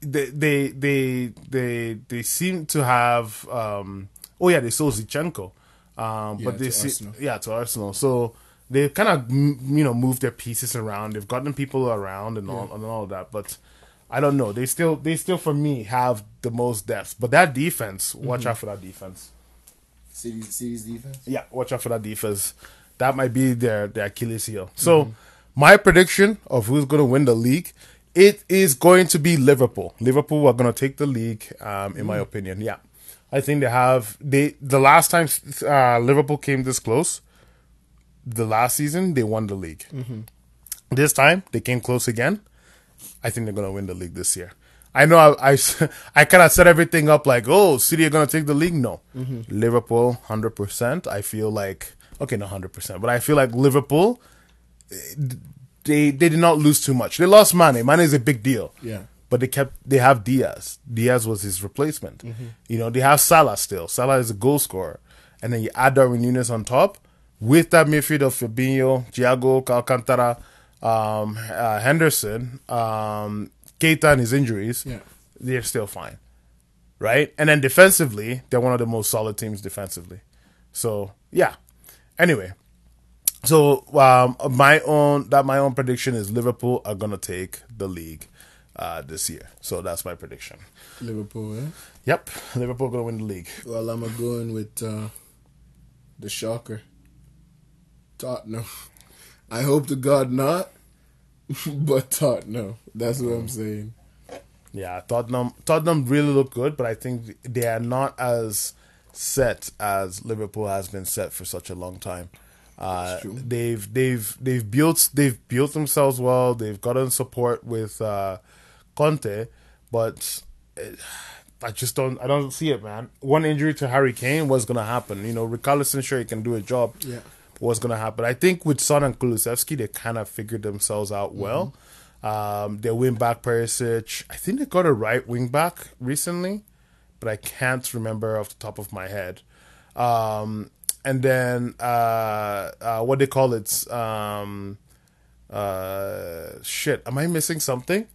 they they they they they seem to have. Um, oh yeah, they sold Zinchenko, um, Yeah, but they to see yeah to Arsenal. So they kind of you know moved their pieces around. They've gotten people around and all and all of that, but. I don't know. They still, they still, for me, have the most depth. But that defense, watch Mm-hmm. out for that defense. City's, City's defense. Yeah, watch out for that defense. That might be their their Achilles heel. So, my prediction of who's going to win the league, it is going to be Liverpool. Liverpool are going to take the league, um, in my opinion. Yeah, I think they have they the last time uh, Liverpool came this close, the last season they won the league. This time they came close again. I think they're gonna win the league this year. I know I I, I kind of set everything up like oh City are gonna take the league. No, Liverpool hundred percent. I feel like okay, not hundred percent, but I feel like Liverpool. eh, They they did not lose too much. They lost Mane. Mane is a big deal. Yeah. But they kept they have Diaz. Diaz was his replacement. You know they have Salah still. Salah is a goal scorer, and then you add Darwin Nunez on top with that midfield of Fabinho, Thiago, Alcantara, um, uh, Henderson, um, Keita and his injuries. Yeah. they're still fine, right? And then defensively, they're one of the most solid teams defensively. So yeah. Anyway, so um, my own that my own prediction is Liverpool are gonna take the league uh, this year. So that's my prediction. Liverpool, eh? Yep, Liverpool gonna win the league. Well, I'm going with uh, the shocker. Tottenham. I hope to God not, but Tottenham. That's what I'm saying. Yeah, Tottenham Tottenham really look good, but I think they are not as set as Liverpool has been set for such a long time. Uh, That's true. they've they've they've built they've built themselves well. They've gotten support with uh, Conte, but eh, I just don't I don't see it, man. One injury to Harry Kane was gonna happen. You know, Richarlison sure he can do a job. Yeah. What's gonna happen? I think with Son and Kulusevski, they kind of figured themselves out well. Um, they win back Perisic. I think they got a right wing back recently, but I can't remember off the top of my head. Um, and then uh, uh, what they call it? Um, uh, shit, am I missing something?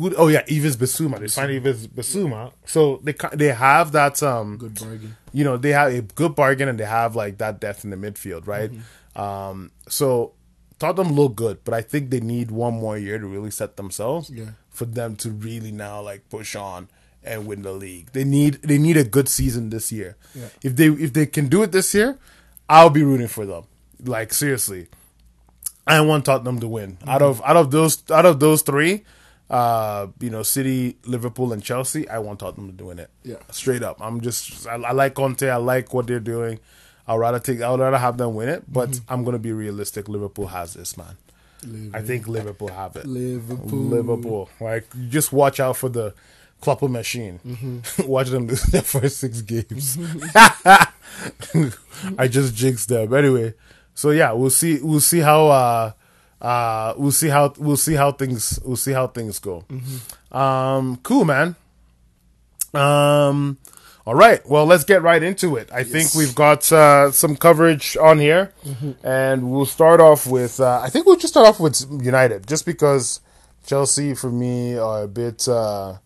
Who? Oh yeah, Yves Bissouma. They find Yves Bissouma. So they they have that um Good bargain. you know they have a good bargain and they have like that depth in the midfield, right? Um, so Tottenham look good, but I think they need one more year to really set themselves Yeah. for them to really now like push on and win the league. They need they need a good season this year. Yeah. If they if they can do it this year, I'll be rooting for them. Like seriously, I want Tottenham to win. Out of out of those out of those three, uh, you know, City, Liverpool, and Chelsea, I want Tottenham to win it. Yeah. straight up. I'm just I, I like Conte. I like what they're doing. I'd rather take. I'd rather have them win it, but I'm gonna be realistic. Liverpool has this, man. I think Liverpool have it. Liverpool. Liverpool. Like, just watch out for the Klopper machine. watch them lose their first six games. I just jinxed them. Anyway, so yeah, we'll see. We'll see how. uh uh we'll see how we'll see how things we'll see how things go. Um cool man. Um all right. Well let's get right into it. I think we've got uh some coverage on here. And we'll start off with uh i think we'll just start off with united just because chelsea for me are a bit uh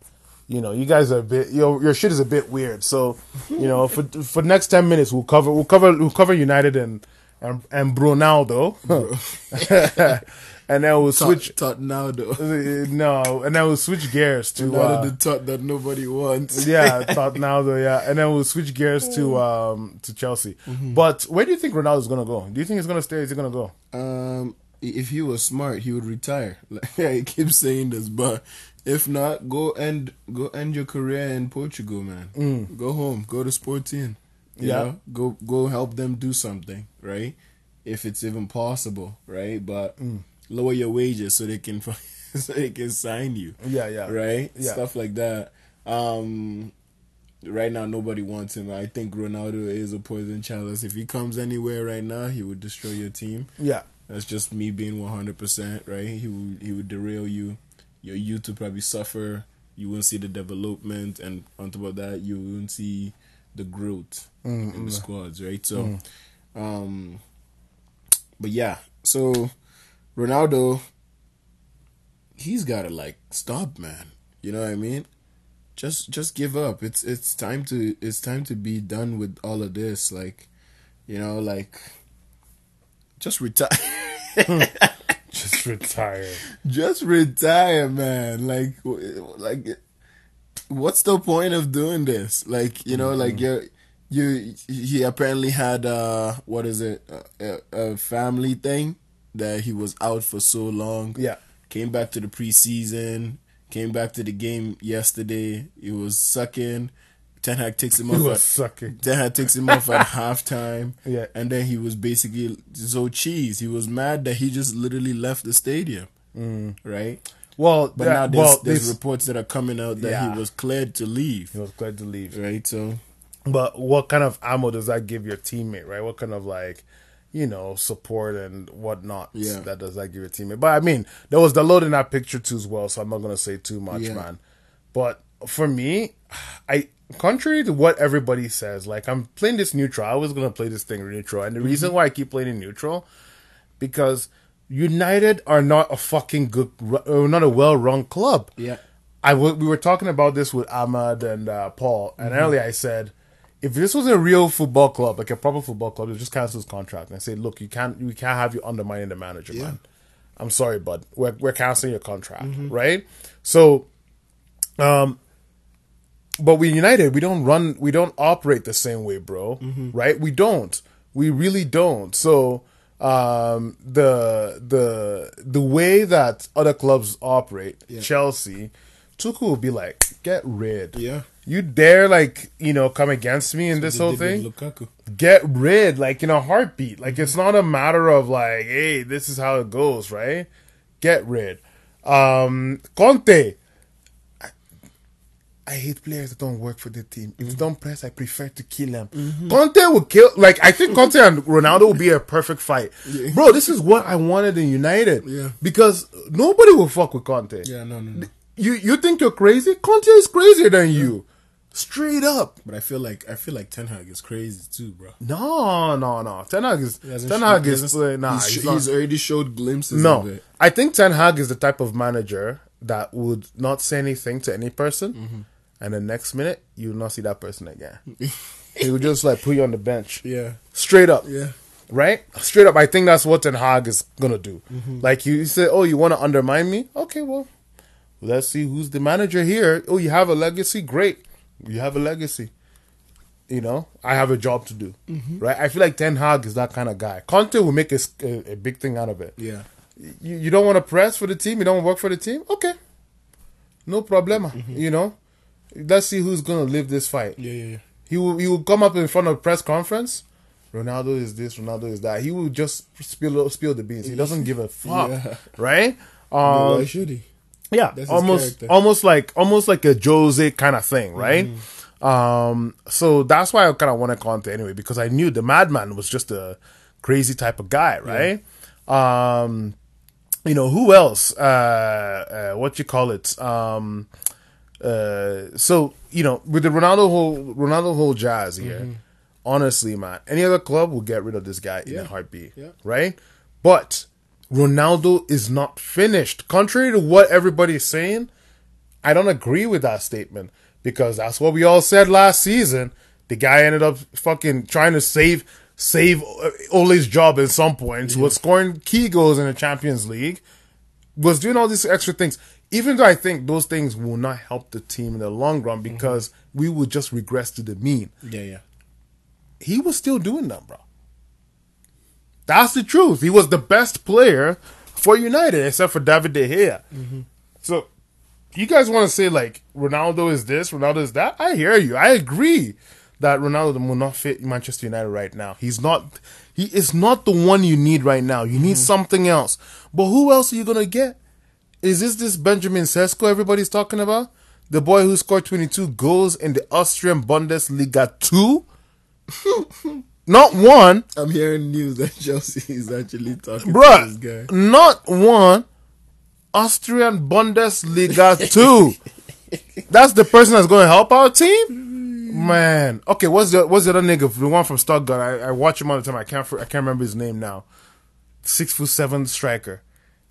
you know, you guys are a bit. Your your shit is a bit weird. So, you know, for for next ten minutes, we'll cover we'll cover we'll cover United and and and Ronaldo, and then we'll switch. Tot, Tottenham. Uh, No, and then we'll switch gears to uh, the tot that nobody wants. yeah, Ronaldo, yeah, and then we'll switch gears to um to Chelsea. But where do you think Ronaldo's gonna go? Do you think he's gonna stay? Is he gonna go? Um, if he was smart, he would retire. Like I keep saying this, but if not, go end go end your career in Portugal, man. Go home, go to Sporting. You Yeah. know? go go help them do something, right? If it's even possible, right? But lower your wages so they can so they can sign you, Yeah, yeah, right? Yeah. Stuff like that. Um, right now nobody wants him. I think Ronaldo is a poison chalice. If he comes anywhere right now, he would destroy your team. yeah, That's just me being one hundred percent right. He would he would derail you. Your youth would probably suffer. You won't see the development, and on top of that, you won't see the growth mm, in the mm. squads, right? So, mm. um, but yeah, so Ronaldo, he's got to like stop, man. You know what I mean? Just just give up. It's it's time to it's time to be done with all of this. Like, you know, like just retire. just retire. just retire, man. Like, like, what's the point of doing this? Like, you know, like you're you he apparently had uh what is it a, a family thing that he was out for so long. Yeah. Came back to the preseason. Came back to the game yesterday. He was sucking. Ten Hag takes him He off. was At, sucking. Ten Hag takes him off at halftime. Yeah. And then he was basically so cheese. He was mad that he just literally left the stadium. Mm. Right. Well, But yeah, now there's, well, there's reports that are coming out that Yeah. he was cleared to leave. he was glad to leave. Right. So But what kind of ammo does that give your teammate, right? What kind of like, you know, support and whatnot Yeah. that does that give your teammate? But I mean, there was the load in that picture too as well, so I'm not gonna say too much, Yeah. man. But for me, I contrary to what everybody says, like I'm playing this neutral. I was gonna play this thing neutral, and the reason Mm-hmm. why I keep playing it neutral because United are not a fucking good, uh, not a well-run club. Yeah. I w- we were talking about this with Ahmad and uh, Paul, and Mm-hmm. earlier I said, if this was a real football club, like a proper football club, they just cancel his contract and I say, look, you can't, we can't have you undermining the manager, man. I'm sorry, bud. We're we're canceling your contract, Mm-hmm. right? So, um, but we United, we don't run, we don't operate the same way, bro. Mm-hmm. Right? We don't. We really don't. So, um, the the the way that other clubs operate, Chelsea, Tuchel will be like, get rid. Yeah. You dare like you know come against me in this whole thing? Lukaku. get rid like in a heartbeat like it's not a matter of like hey this is how it goes right get rid um conte I hate players that don't work for the team if they don't press i prefer to kill them conte will kill like i think conte and ronaldo will be a perfect fight bro this is what i wanted in united Yeah. because nobody will fuck with conte Yeah. No. No. No. you you think you're crazy conte is crazier than you straight up But I feel like I feel like Ten Hag is crazy too, bro. no, no, no. Ten Hag is Ten Hag is uh, nah. he's, He's, he's, already showed glimpses of no. I think Ten Hag is the type of manager that would not say anything to any person, Mm-hmm. And the next minute you will not see that person again. he would just like put you on the bench, Yeah. straight up, Yeah. right? Straight up. I think that's what Ten Hag is gonna do. Mm-hmm. Like you, say, oh, you want to undermine me? Okay, well, let's see who's the manager here. Oh, you have a legacy. Great, you have a legacy. You know, I have a job to do, Mm-hmm. right? I feel like Ten Hag is that kind of guy. Conte will make a big thing out of it. Yeah. You, you don't want to press for the team. You don't work for the team. Okay, no problema. Mm-hmm. You know, let's see who's gonna live this fight. Yeah. Yeah. Yeah. He will he will come up in front of press conference. Ronaldo is this, Ronaldo is that. He will just spill spill the beans. He doesn't give a fuck, Yeah. right? Why Um, should he? yeah, That's almost almost like almost like a Jose kind of thing, right? Mm-hmm. Um, so that's why I kind of want wanted Conte anyway because I knew the madman was just a crazy type of guy, right? Um, you know who else? Uh, uh, what you call it? Um, uh, so you know with the Ronaldo whole Ronaldo whole jazz here. Honestly, man, any other club will get rid of this guy in a heartbeat, Yeah. right? But Ronaldo is not finished. Contrary to what everybody is saying, I don't agree with that statement because that's what we all said last season. The guy ended up fucking trying to save save uh, Ole's job at some point. Was scoring key goals in the Champions League. Was doing all these extra things. Even though I think those things will not help the team in the long run mm-hmm. because we will just regress to the mean Yeah. Yeah. he was still doing them, bro. That's the truth. He was the best player for United, except for David De Gea. Mm-hmm. So, you guys want to say like Ronaldo is this, Ronaldo is that? I hear you. I agree that Ronaldo will not fit Manchester United right now. He's not. He is not the one you need right now. You need mm-hmm. something else. But who else are you gonna get? Is this this Benjamin Sesko everybody's talking about? The boy who scored 22 goals in the Austrian Bundesliga 2? Not one, I'm hearing news that Chelsea is actually talking to this guy. Not one. Austrian Bundesliga 2. That's the person that's going to help our team? Man. Okay, what's the what's the other nigga? The one from Stuttgart. I, I watch him all the time. I can't I can't remember his name now. Six foot seven striker.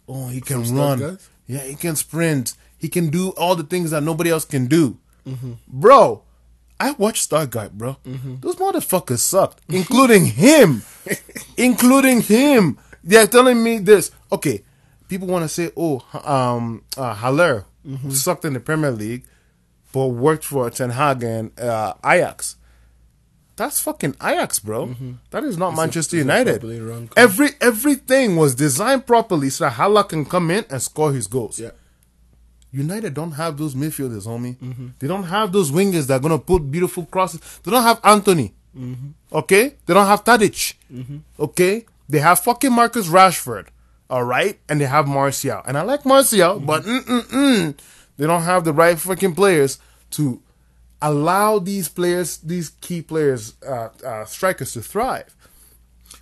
Oh, he can From run. Stuttgart? Yeah, he can sprint. He can do all the things that nobody else can do. Mm-hmm. Bro, I watched Stuttgart, bro. Those motherfuckers sucked, including him. including him. They're telling me this. Okay, people want to say, oh, um, uh, Haller sucked in the Premier League, but worked for Ten Hag and uh, Ajax. That's fucking Ajax, bro. Mm-hmm. That is not Mm-hmm. a- Manchester it's a United. properly run club. Every everything was designed properly so that Haller can come in and score his goals. Yeah. United don't have those midfielders, homie. Mm-hmm. They don't have those wingers that are gonna put beautiful crosses. They don't have Antony. Mm-hmm. Okay, they don't have Tadic. Okay, they have fucking Marcus Rashford. All right, and they have Martial, and I like Martial, but mm-mm-mm, they don't have the right fucking players to allow these players, these key players, uh, uh, strikers to thrive.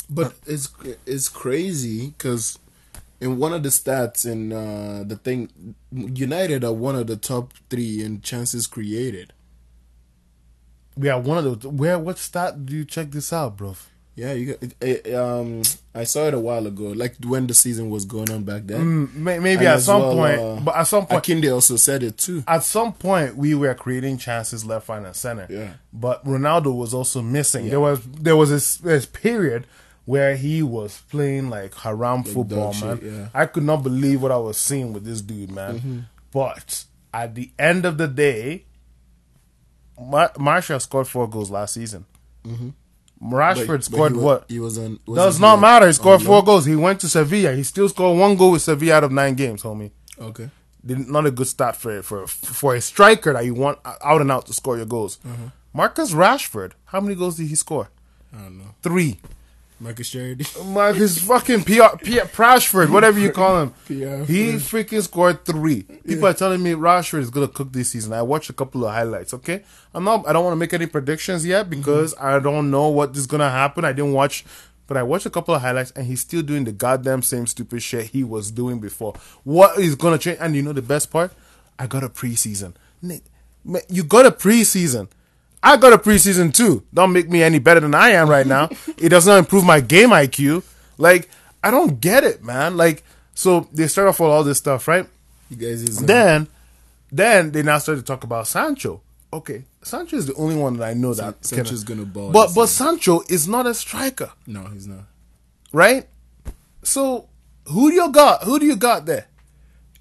But it's it's crazy because in one of the stats in uh, the thing, United are one of the top three in chances created. We are one of those. Where? What stat do you check this out, bro? Yeah, you got, it, um, I saw it a while ago, like when the season was going on back then. Mm, maybe And at some well, point, uh, but at some point, Akinde also said it too. at some point we were creating chances left, right, and center. Yeah. But Ronaldo was also missing. There was there was this, this period where he was playing like haram football, dog man. shit, yeah. Mm-hmm. I could not believe what I was seeing with this dude, man. But at the end of the day, Mar- Martial scored four goals last season. Mm-hmm. But- but scored he wa- what? He was on. was Does not matter. He scored four goals. He went to Sevilla. He still scored one goal with Sevilla out of nine games, homie. Okay. Not a good start for for for a striker that you want out and out to score your goals. Mm-hmm. Marcus Rashford, how many goals did he score? I don't know. Three. Marcus Charity. Marcus fucking PR, PR, Prashford, whatever you call him. He freaking scored three. People are telling me Rashford is gonna cook this season. I watched a couple of highlights. Okay, I'm not. I don't want to make any predictions yet because I don't know what is gonna happen. I didn't watch. But I watched a couple of highlights and he's still doing the goddamn same stupid shit he was doing before. What is gonna change? And you know the best part? I got a preseason. Nick, you got a preseason. I got a preseason too. Don't make me any better than I am right now. it does not improve my game IQ. Like, I don't get it, man. Like, so they start off with all this stuff, right? You guys is uh, Then, then they now start to talk about Sancho. Okay, Sancho is the only one that I know that San- Sancho's gonna ball But but Sancho is not a striker, no, he's not. right? So who do you got? Who do you got there?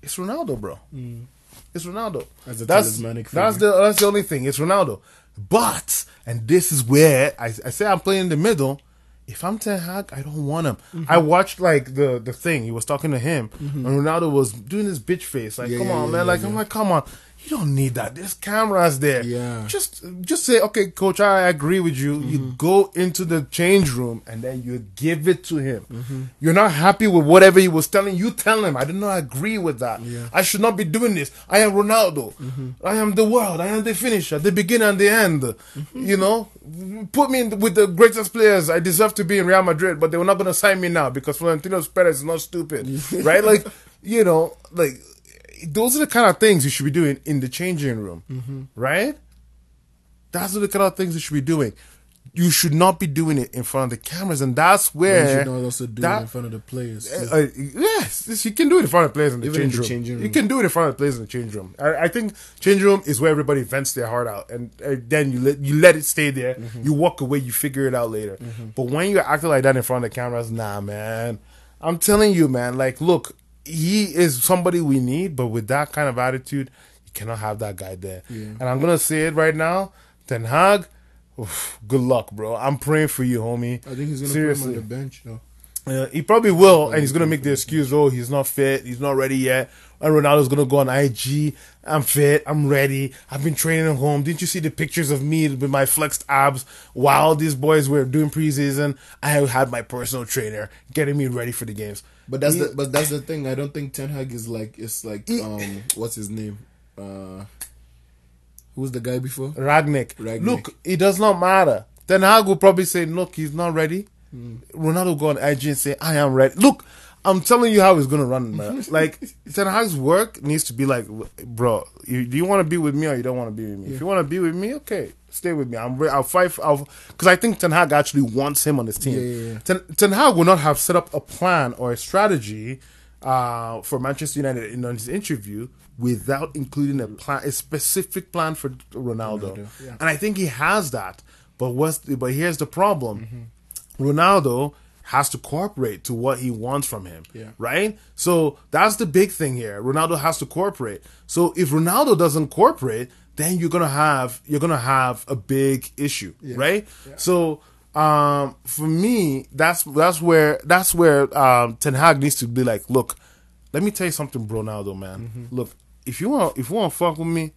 It's Ronaldo, bro. It's Ronaldo. That's that's the that's the only thing. It's Ronaldo. But and this is where I, I say I'm playing in the middle. If I'm Ten Hag, I don't want him. Mm-hmm. I watched like the the thing. He was talking to him, and Ronaldo was doing this bitch face. Like, Yeah, come yeah, on, yeah, man. like, I'm like, come on. You don't need that. There's cameras there. Yeah. Just just say, okay, coach, I agree with you. Mm-hmm. You go into the change room and then you give it to him. Mm-hmm. You're not happy with whatever he was telling you. Tell him I do not agree with that. Yeah. I should not be doing this. I am Ronaldo. I am the world. I am the finisher, the beginning and the end. You know, put me in with the greatest players. I deserve to be in Real Madrid, but they were not going to sign me now because Florentino Perez is not stupid, right? Like, you know, like those are the kind of things you should be doing in the changing room, right? That's the kind of things you should be doing. You should not be doing it in front of the cameras, and that's where You should not also do that- it in front of the players. too. uh, yes, you can do it in front of players in the, Even in the room. changing You room. can do it in front of players in the change room. I, I think change room is where everybody vents their heart out, and uh, then you let you let it stay there. Mm-hmm. You walk away, you figure it out later. But when you're acting like that in front of the cameras, nah, man. I'm telling you, man. Like, look, he is somebody we need, but with that kind of attitude, you cannot have that guy there. And I'm gonna say it right now, Ten Hag. oof, good luck, bro. I'm praying for you, homie. I think he's gonna Seriously. put him on the bench though. Uh, he probably will, and he's gonna make the excuse, "Oh, he's not fit, he's not ready yet." And Ronaldo's gonna go on IG. I'm fit, I'm ready. I've been training at home. Didn't you see the pictures of me with my flexed abs while these boys were doing preseason? I had my personal trainer getting me ready for the games. But that's He- the but that's the thing. I don't think Ten Hag is like it's like He- um what's his name? Uh who's the guy before? Rangnick. Rangnick. Look, it does not matter. Ten Hag will probably say, "Look, he's not ready." Hmm. Ronaldo go on IG and say, "I am ready." Look, I'm telling you how he's gonna run, man. like Ten Hag's work needs to be like, bro, you, do you want to be with me or you don't want to be with me? If you want to be with me, okay, stay with me. I'm re- I'll fight. for- I'll because I think Ten Hag actually wants him on his team. Yeah, yeah, yeah. Ten, Ten Hag will not have set up a plan or a strategy uh, for Manchester United in his interview without including a plan, a specific plan for Ronaldo. Ronaldo, yeah. And I think he has that. But what's the, but here's the problem: Ronaldo has to cooperate to what he wants from him. Yeah. Right. So that's the big thing here. Ronaldo has to cooperate. So if Ronaldo doesn't cooperate, then you're gonna have you're gonna have a big issue, right? So um, for me, that's that's where that's where um, Ten Hag needs to be like, look, let me tell you something, Ronaldo, man. Look, if you want if you want to fuck with me,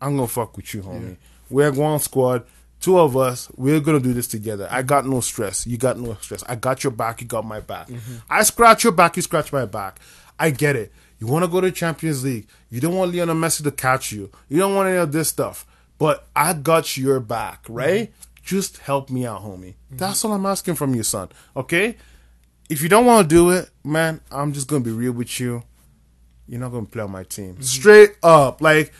I'm gonna fuck with you, homie. We're one squad. Two of us, we're gonna do this together. I got no stress. You got no stress. I got your back. You got my back. Mm-hmm. I scratch your back. You scratch my back. I get it. You want to go to Champions League. You don't want Lionel Messi to catch you. You don't want any of this stuff. But I got your back, mm-hmm. right? Just help me out, homie. Mm-hmm. That's all I'm asking from you, son. Okay? If you don't want to do it, man, I'm just gonna be real with you. You're not gonna play on my team. Straight up. Like,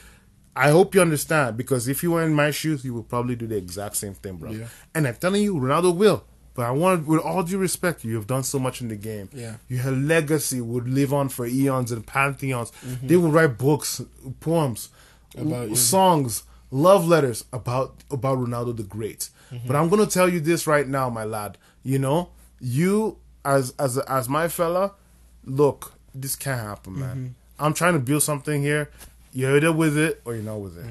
I hope you understand because if you were in my shoes, you would probably do the exact same thing, bro. Yeah. And I'm telling you, Ronaldo will. But I want, with all due respect, you have done so much in the game. Yeah. Your legacy would live on for eons and pantheons. Mm-hmm. They will write books, poems, About you. songs, love letters about about Ronaldo the Great. Mm-hmm. But I'm gonna tell you this right now, my lad. You know, you as as as my fella, look, this can't happen, man. Mm-hmm. I'm trying to build something here. You're either with it or you're not with it.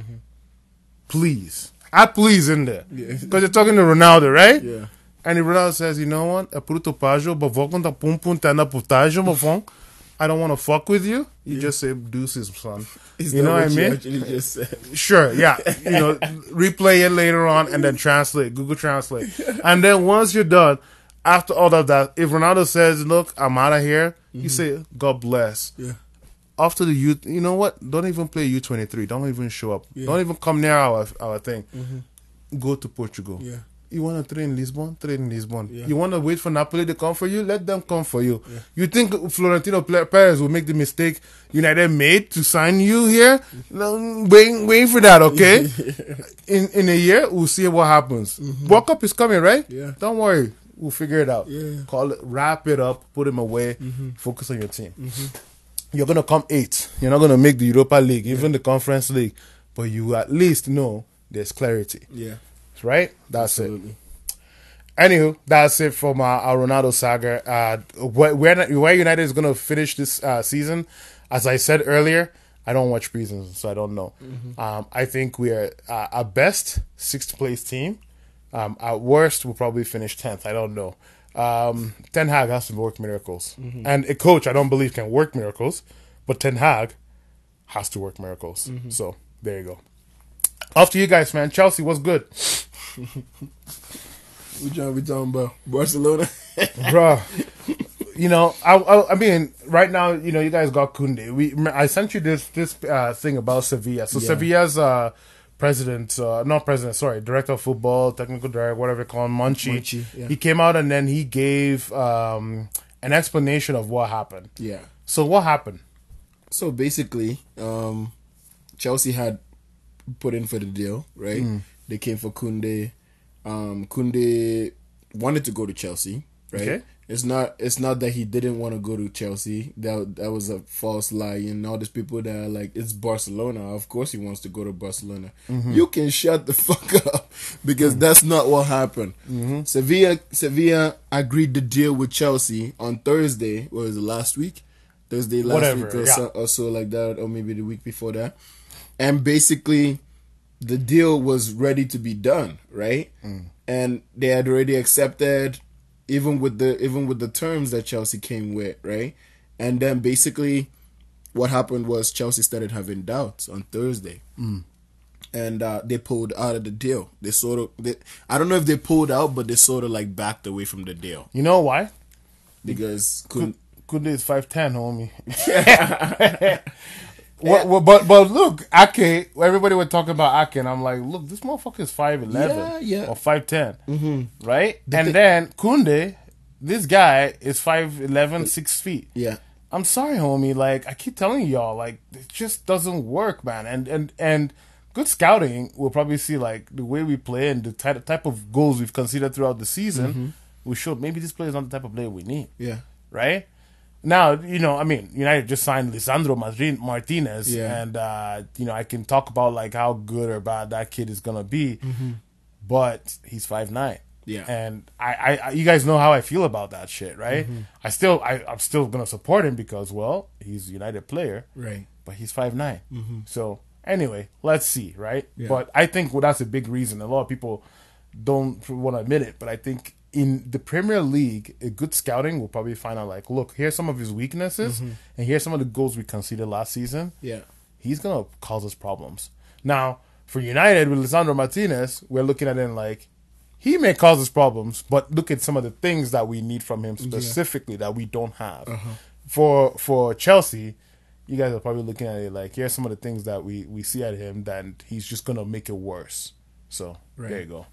Please, I please in there Mm-hmm. Yeah. because you're talking to Ronaldo, right? Yeah. And if Ronaldo says, you know what, é tu pajo, but vou contar pum pum tá na putagem, meu fão. I don't want to fuck with you. You just say deuces, son. Is you know what I mean? actually just said? Sure, yeah. You know, replay it later on and then translate, Google Translate. And then once you're done, after all of that, if Ronaldo says, look, I'm out of here, you say, God bless. Yeah. After the youth, you know what? Don't even play U23. Don't even show up. Don't even come near our our thing. Mm-hmm. Go to Portugal. Yeah. You want to train in Lisbon? Train in Lisbon. Yeah. You want to wait for Napoli to come for you? Let them come for you. You think Florentino Perez will make the mistake United made to sign you here? No, waiting, waiting for that, okay? in in a year, we'll see what happens. Mm-hmm. World Cup is coming, right? Yeah. Don't worry. We'll figure it out. Yeah. Call it, wrap it up, put him away, mm-hmm. focus on your team. You're gonna come eighth. You're not gonna make the Europa League, even the Conference League, but you at least know there's clarity, Yeah. right? That's it. Absolutely. Anywho, that's it from uh, our Ronaldo saga. Uh, where, where United is going to finish this uh, season, as I said earlier, I don't watch preseason, so I don't know. Um, I think we are uh, at best sixth place team. Um, at worst, we'll probably finish tenth. I don't know. Um, Ten Hag has to work miracles, and a coach I don't believe can work miracles, but Ten Hag has to work miracles. So there you go. Off to you guys, man. Chelsea, what's good? We trying we talking about Barcelona? Bruh. You know, I, I I mean, right now, you know, you guys got Kunde. We I sent you this this uh, thing about Sevilla. So Yeah. Sevilla's uh, president, uh, not president, sorry, director of football, technical director, whatever they call him, Monchi. Monchi, yeah. He came out and then he gave um, an explanation of what happened. yeah. So what happened? So basically, um, Chelsea had put in for the deal, right? Mm. They came for Kunde. Um, Kunde wanted to go to Chelsea, right? Okay. It's not. It's not that he didn't want to go to Chelsea. That that was a false lie. And all these people that are like, it's Barcelona. Of course, he wants to go to Barcelona. Mm-hmm. You can shut the fuck up because that's not what happened. Mm-hmm. Sevilla Sevilla agreed the deal with Chelsea on Thursday. What was it last week? Thursday last Whatever, week or, yeah. so, or so like that, or maybe the week before that. And basically, the deal was ready to be done, right? Mm. And they had already accepted, even with the even with the terms that Chelsea came with, right? And then basically, what happened was Chelsea started having doubts on Thursday. Mm. And uh, they pulled out of the deal. They sort of, they, I don't know if they pulled out, but they sort of like backed away from the deal You know why? because couldn't, Kunde is five ten, homie. What, what, but but look, Ake. Everybody was talking about Ake, and I'm like, look, this motherfucker is five eleven, Yeah, yeah. or five mm-hmm. right? and then Kunde, this guy is 5'11", 6 feet. yeah, I'm sorry, homie. Like I keep telling y'all, like it just doesn't work, man. And and and good scouting will probably see like the way we play and the type type of goals we've considered throughout the season. We showed maybe this player is not the type of player we need yeah, right? Now, you know, I mean, United just signed Lisandro Martinez, Yeah. and uh, you know, I can talk about like how good or bad that kid is gonna be, but he's five nine. Mm-hmm. Yeah. and I, I, I, you guys know how I feel about that shit, right? Mm-hmm. I still, I, I'm still gonna support him because, well, he's a United player, right. but he's five nine. So Anyway, let's see, right? Yeah. But I think well, that's a big reason. A lot of people don't want to admit it, but I think in the Premier League, a good scouting will probably find out like, look, here's some of his weaknesses, Mm-hmm. and here's some of the goals we conceded last season. Yeah. He's gonna cause us problems. Now, for United with Lisandro Martinez, we're looking at him like he may cause us problems, but look at some of the things that we need from him specifically that we don't have. Uh-huh. For for Chelsea, you guys are probably looking at it like here's some of the things that we we see at him that he's just gonna make it worse. So there you go.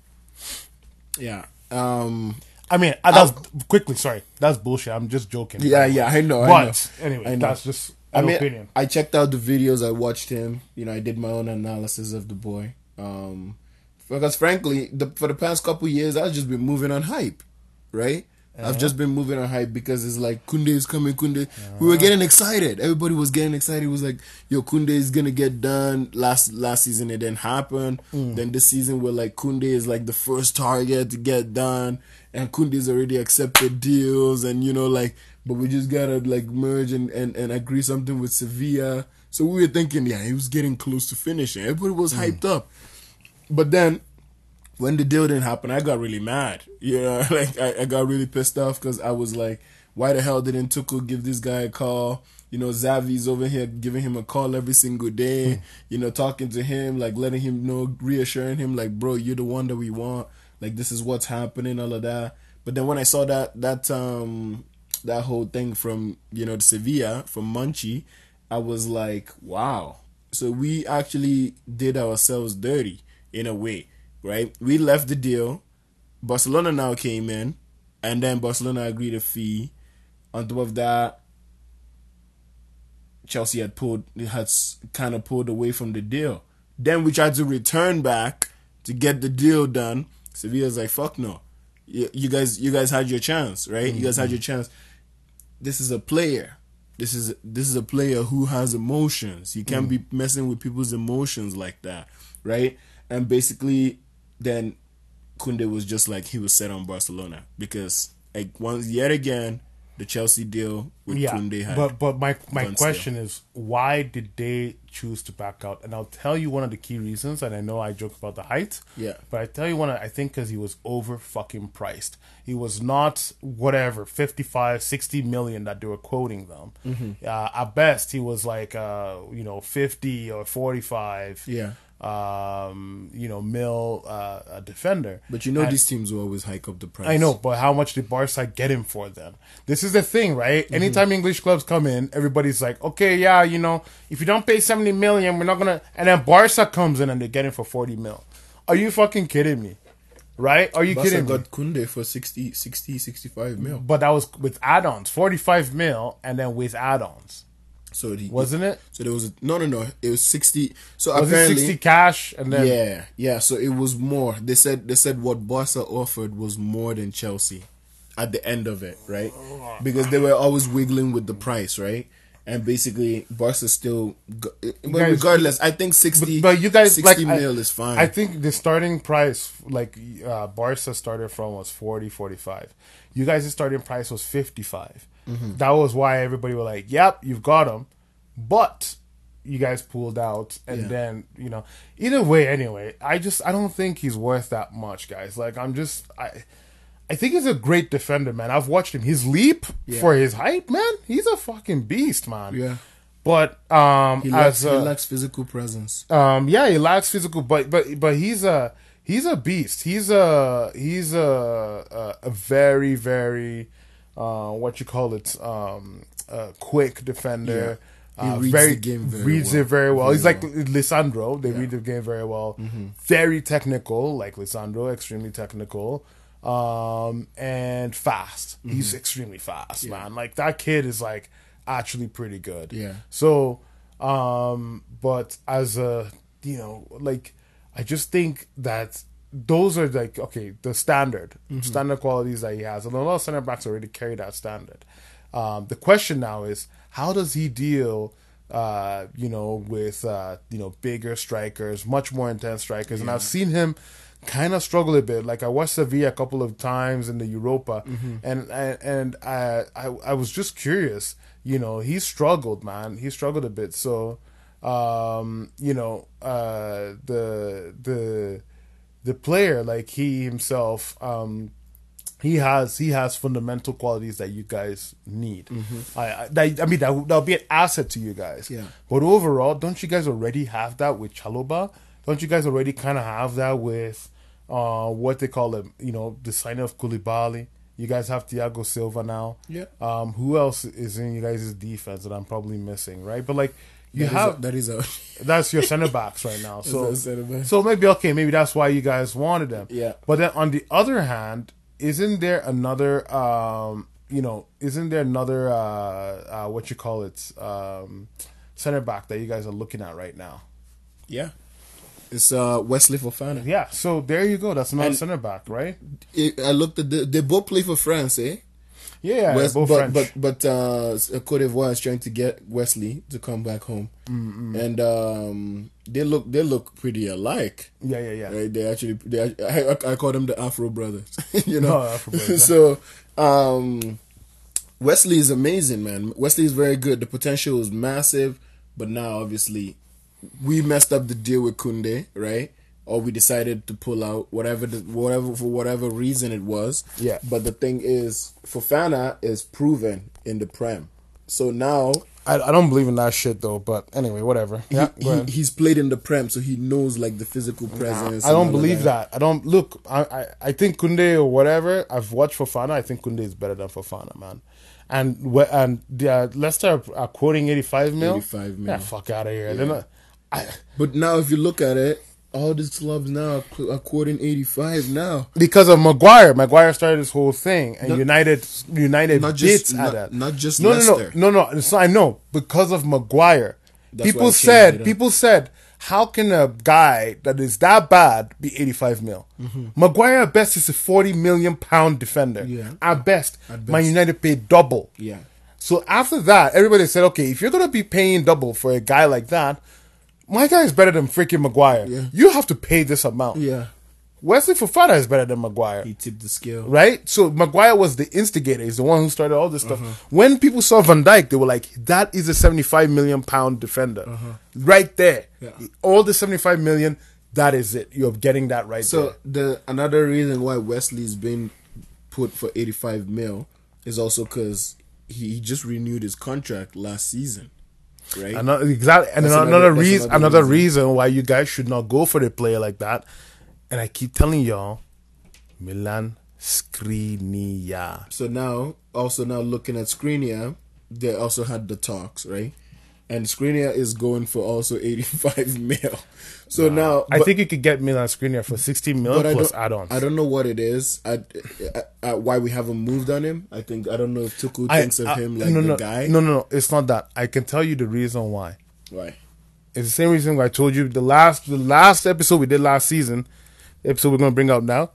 Yeah. Um. I mean, uh, that's quickly. Sorry, that's bullshit. I'm just joking. Yeah. Yeah. I know. I But know. anyway, I know. that's just I mean, opinion. I checked out the videos. I watched him. You know, I did my own analysis of the boy. Um, because frankly, the, for the past couple years, I've just been moving on hype, right? I've uh-huh. just been moving on hype because it's like Kunde is coming, Kunde. We were uh-huh. getting excited. Everybody was getting excited. It was like, yo, Kunde is gonna get done. Last last season it didn't happen. Mm. Then this season we're like Kunde is like the first target to get done, and Kunde's already accepted deals, and you know like, but we just gotta like merge and and, and agree something with Sevilla. So we were thinking, yeah, he was getting close to finishing. Everybody was mm. hyped up, but then when the deal didn't happen, I got really mad. You know, like I, I got really pissed off because I was like, why the hell didn't Tuchel give this guy a call? You know, Xavi's over here giving him a call every single day. you know, talking to him, like letting him know, reassuring him, like, bro, you're the one that we want. Like this is what's happening, all of that. But then when I saw that that um that whole thing from you know Sevilla from Monchi, I was like, wow. So we actually did ourselves dirty in a way, right? We left the deal. Barcelona now came in, and then Barcelona agreed a fee. On top of that, Chelsea had pulled had kind of pulled away from the deal. Then we tried to return back to get the deal done. Sevilla's like, "Fuck no, you, you guys, you guys had your chance, right? You guys had your chance. This is a player. This is this is a player who has emotions. You can't mm. be messing with people's emotions like that, right? And basically, then Kunde was just like he was set on Barcelona because like once yet again the Chelsea deal with yeah, Kunde had but but my my question is why did they choose to back out? And I'll tell you one of the key reasons. And I know I joke about the height, Yeah. but I tell you one. I think because he was over fucking priced. He was not whatever 55, 60 million that they were quoting them. Mm-hmm. Uh, at best, he was like uh, you know fifty or forty five. Yeah. Um, you know, mil uh, a defender. But you know And- these teams will always hike up the price. I know, but how much did Barca get him for then? This is the thing, right? Mm-hmm. Anytime English clubs come in, everybody's like, okay, yeah, you know, if you don't pay 70 million, we're not gonna. And then Barca comes in and they get him for 40 mil. Are you fucking kidding me? Right? Are you Barca kidding me? got Kunde for 60, 60, 65 mil. But that was with add-ons, 45 mil, and then with add-ons, So the, wasn't it? So there was a, no, no, no. It was sixty. So Was apparently, 60 cash and then? yeah, yeah. So it was more. They said they said what Barca offered was more than Chelsea at the end of it, right? Because they were always wiggling with the price, right? And basically, Barca still. But guys- regardless, I think sixty. But you guys, sixty like, I- mil is fine. I think the starting price, like uh, Barca started from, was 40, 45. You guys' starting price was 55. Mm-hmm. That was why everybody were like, yep, you've got him. But you guys pulled out. And Yeah. then, you know, either way, anyway, I just, I don't think he's worth that much, guys. Like, I'm just, I. I think he's a great defender, man. I've watched him. His leap Yeah. for his height, man. He's a fucking beast, man. Yeah. But um, he lacks, as he lacks physical presence. um, yeah, he lacks physical, but but but he's a he's a beast. He's a he's a a, a very very uh, what you call it um, a quick defender. Yeah. He Uh, reads very, the game very reads well. it very well. Very he's like well. Lisandro. They Yeah. Mm-hmm. read the game very well. Very technical, like Lisandro. Extremely technical, um, and fast. Mm-hmm. He's extremely fast, man. Like that kid is like actually pretty good. Yeah. So, um, but as a, you know, like, I just think that those are like, okay, the standard, standard qualities that he has. And a lot of center backs already carry that standard. Um, the question now is, how does he deal, uh, you know, with, uh, you know, bigger strikers, much more intense strikers? And I've seen him kind of struggle a bit. Like I watched Sevilla a couple of times in the Europa, and and, and I, I I was just curious. You know, he struggled, man. He struggled a bit. So, um, you know, uh, the the the player, like he himself, um, he has he has fundamental qualities that you guys need. I, I, that, I mean, that that'll be an asset to you guys. Mm-hmm. Yeah. But overall, don't you guys already have that with Chalobah? Don't you guys already kind of have that with uh, what they call it? You know, the signing of Koulibaly. You guys have Thiago Silva now. Yeah. Um, who else is in you guys' defense that I'm probably missing, right? But like you That is have a- that is a that's your center backs right now. So our center back. so maybe okay, maybe that's why you guys wanted them. Yeah. But then on the other hand, isn't there another um you know, isn't there another uh uh what you call it um center back that you guys are looking at right now? yeah. It's uh Wesley Fofana. Yeah, so there you go. That's another And- center back, right? It- I looked at the, they both play for France, eh? Yeah, West, both but French. but but uh, Cote d'Ivoire is trying to get Wesley to come back home, Mm-hmm. and um, they look they look pretty alike. yeah, yeah, yeah. Right? They actually they I, I, I call them the Afro brothers. you know, Oh, Afro brothers, so um, Wesley is amazing, man. Wesley is very good. The potential is massive, but now obviously we messed up the deal with Kounde, right? Or we decided to pull out whatever the, whatever for whatever reason it was. Yeah. But the thing is, Fofana is proven in the prem, so now I, I don't believe in that shit though, but anyway, whatever. Yeah, he, he's played in the prem, so he knows like the physical presence. I don't believe that. I don't look. I, I I think Kounde or whatever. I've watched Fofana. I think Kounde is better than Fofana, man. And and the, uh, Leicester are quoting eighty five mil. 85 mil. Yeah, fuck out of here. They're not. I, But now, if you look at it, all these clubs now are, are quoting 85 now. because of Maguire. Maguire started this whole thing, and United United Not just- at not- that. not just no, no, Leicester. no, no, no. It's not, I know because of Maguire. That's people said people said. How can a guy that is that bad be 85 mil? Maguire at best is a 40 million pound defender. Mm-hmm. Yeah. At best. At Man best. United paid double. Yeah. So after that, everybody said, okay, if you're gonna be paying double for a guy like that, my guy is better than freaking Maguire. Yeah. You have to pay this amount. Yeah. Wesley Fofana is better than Maguire. He tipped the scale. Right? So Maguire was the instigator. He's the one who started all this stuff. Uh-huh. When people saw Van Dijk, they were like, that is a 75 million pound defender. Right there. Uh-huh. Yeah. All the 75 million, that is it. You're getting that right So there. the another reason why Wesley's been put for 85 mil is also because he, he just renewed his contract last season, right? Another, exactly. And another, another- reason, another another reason. reason why you guys should not go for a player like that. And I keep telling y'all, Milan Skriniar. So now, also now looking at Skriniar, they also had the talks, right? And Skriniar is going for also 85 mil. So now, I think you could get Milan Skriniar for 60 mil but plus add-ons. I don't know what it is. I, I, I, why we haven't moved on him. I think I don't know if Tuku thinks of him like no, the no, guy. No, no, no. It's not that. I can tell you the reason why. Why? It's the same reason why I told you the last the last episode we did last season, the episode we're gonna bring out now.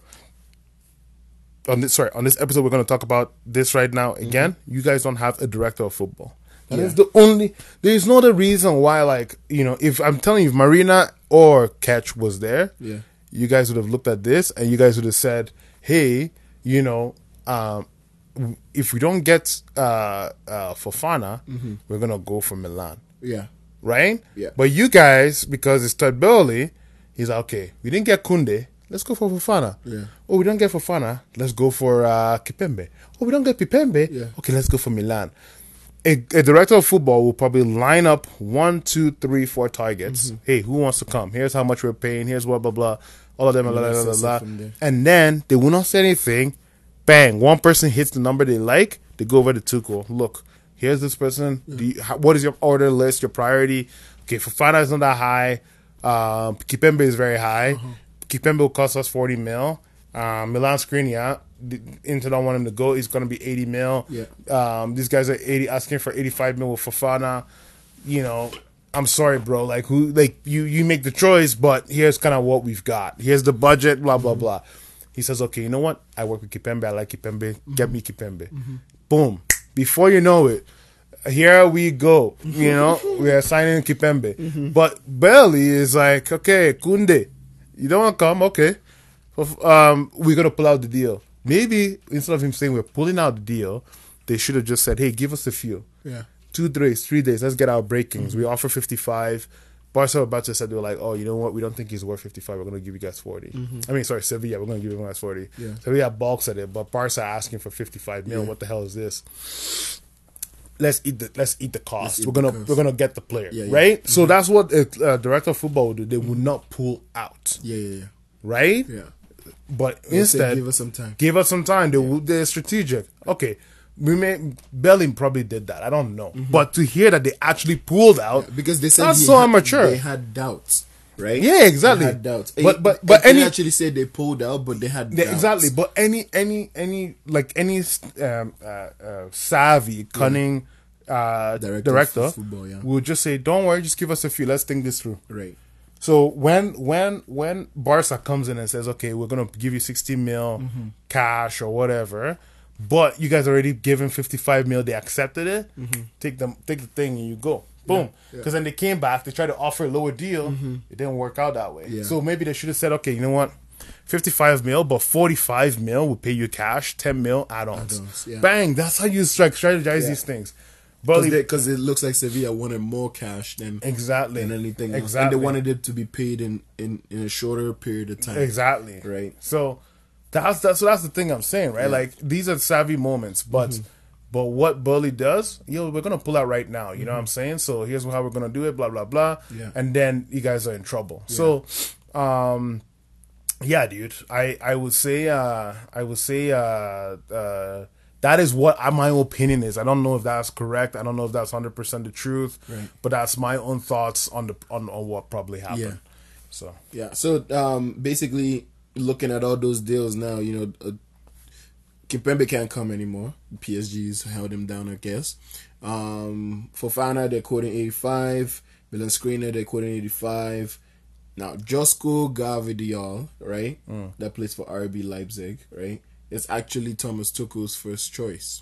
On this sorry, on this episode we're gonna talk about this right now mm-hmm. again. You guys don't have a director of football. That is Mm-hmm. Yeah. the only there's no other reason why like, you know, if I'm telling you if Marina or Cech was there, Yeah. you guys would have looked at this and you guys would have said, Hey, you know, um if we don't get uh uh Fofana, we're gonna go for Milan Yeah. right? Yeah. But you guys, because it's Todd Boehly, he's like, okay, we didn't get Kounde, let's go for Fofana. Yeah. Oh, we don't get Fofana, let's go for uh, Kimpembe. Oh, we don't get Kimpembe, Yeah. okay, let's go for Milan. A, a director of football will probably line up one, two, three, four targets. Mm-hmm. Hey, who wants to come? Here's how much we're paying. Here's what, blah, blah. All of them, blah, blah, blah, blah. And then they will not say anything. Bang, one person hits the number they like. They go over to Tuchel. Look, here's this person. Do you, how, what is your order list, your priority? Okay, Fofana is not that high. Um, Kimpembe is very high. Uh-huh. Kimpembe will cost us 40 mil. Um, Milan Skriniar, the- Inter don't want him to go. He's going to be 80 mil. Yeah. Um, these guys are 80 asking for 85 mil with Fofana. You know, I'm sorry, bro. Like who? Like you? You make the choice, but here's kind of what we've got. Here's the budget. Blah blah blah. He says, okay, you know what? I work with Kimpembe. I like Kimpembe. Get me Kimpembe. Boom. Before you know it, here we go. You know, we are signing Kimpembe. But Boehly is like, okay, Kounde, you don't want to come? Okay. Um, we're going to pull out the deal. Maybe instead of him saying we're pulling out the deal, they should have just said, hey, give us a few. Yeah. two days, three days. Let's get our breakings. Mm-hmm. We offer fifty five. Barca about to said they were like, oh, you know what? We don't think he's worth fifty five. We're gonna give you guys 40 I mean, sorry, Sevilla. We're gonna give you guys forty. Mm-hmm. Yeah. Sevilla balks at it, but Barca asking for fifty-five million. Yeah. What the hell is this? Let's eat the let's eat the cost. eat We're gonna cost. we're gonna get the player, Yeah, yeah. right? So that's what a uh, director of football would do. They would not pull out, Yeah, yeah, yeah. right? Yeah. But They instead, give us some time. give us some time. They will they're strategic. Okay, we may Belling probably did that. I don't know, but to hear that they actually pulled out because they said that's so had- immature. They had doubts, right? Yeah, exactly. They had doubts, But- but- but any- actually said they pulled out, but they had Yeah, doubts. exactly. But any any any like any um, uh, uh, savvy, cunning uh, Director director, football, yeah. would just say, "Don't worry, just give us a few. Let's think this through." right. So when when when Barca comes in and says, "Okay, we're gonna give you sixty mil Mm-hmm. cash or whatever," but you guys already given fifty five mil, they accepted it. Take them, take the thing, and you go. Boom. Mm-hmm. yeah. Because then they came back, they tried to offer a lower deal. It didn't work out that way. Yeah. So maybe they should have said, "Okay, you know what." 55 mil, but 45 mil will pay you cash, 10 mil add-ons. Add-ons, yeah. Bang, that's how you strike strategize Yeah. these things. Because it looks like Sevilla wanted more cash than exactly. than anything else, Exactly. and they wanted it to be paid in, in, in a shorter period of time. Exactly. Right. So that's that's so that's the thing I'm saying, right? Yeah. Like these are savvy moments, but Mm-hmm. but what Boehly does, yo, we're gonna pull out right now. You know what I'm saying? So here's how we're gonna do it, blah blah blah. Mm-hmm. Yeah. And then you guys are in trouble. So um yeah, dude. I I would say uh I would say uh uh that is what I, my opinion is. I don't know if that's correct. I don't know if that's hundred percent the truth. Right. But that's my own thoughts on the on, on what probably happened. Yeah. So Yeah. So um, basically, looking at all those deals now, you know, uh, Kimpembe can't come anymore. PSG's held him down, I guess. Um, Fofana, they're quoting 85. Milan Skriniar, they're quoting 85. Now, Josko Gvardiol, right? That plays for RB Leipzig, right? It's actually Thomas Tuchel's first choice,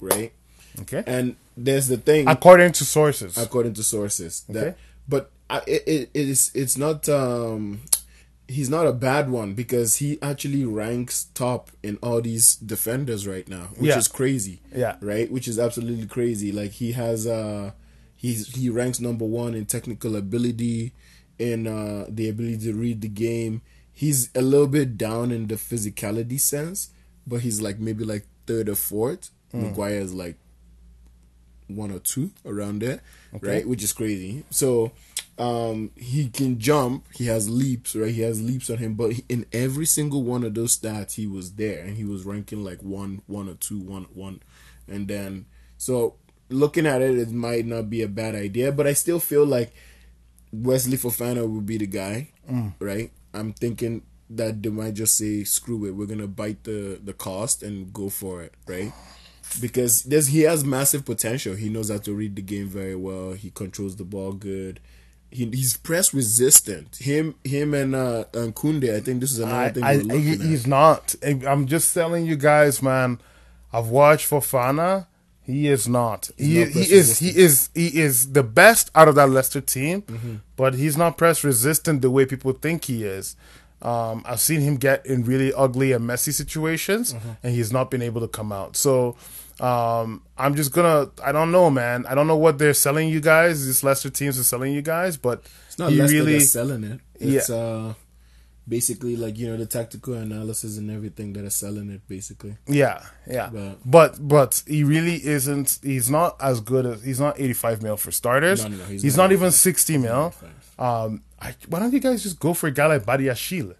right? okay. And there's the thing According to sources. according to sources. That, Okay. but it, it it is it's not um he's not a bad one because he actually ranks top in all these defenders right now, which Yeah. is crazy. Yeah. right, which is absolutely crazy. Like he has uh he's he ranks number one in technical ability, in uh the ability to read the game. He's a little bit down in the physicality sense, but he's like maybe like third or fourth. Hmm. Maguire is like one or two around there, right? Which is crazy. So um he can jump. He has leaps, right? He has leaps on him, but he, in every single one of those stats, he was there, and he was ranking like one, one or two, one, one, and then so looking at it, it might not be a bad idea, but I still feel like Wesley Fofana would be the guy, right? I'm thinking that they might just say, "Screw it, we're gonna bite the the cost and go for it," right? Because there's he has massive potential. He knows how to read the game very well. He controls the ball good. He, he's press resistant. Him him and uh and Kounde. I think this is another I, thing I, we're looking he- at. he's not. I'm just telling you guys, man. I've watched Fofana. He is not. He, not he is. He is. He is the best out of that Leicester team, Mm-hmm. but he's not press resistant the way people think he is. Um, I've seen him get in really ugly and messy situations, Mm-hmm. and he's not been able to come out. So um, I'm just gonna. I don't know, man. I don't know what they're selling you guys. These Leicester teams are selling you guys, but It's not he Leicester really. selling it. It's uh basically like you know the tactical analysis and everything that are selling it basically. Yeah, yeah. But- But but he really isn't. He's not as good as. He's not 85 mil for starters. No, no, no, he's he's, not not, even 60 mil. Um, I, why don't you guys just go for a guy like Badiashile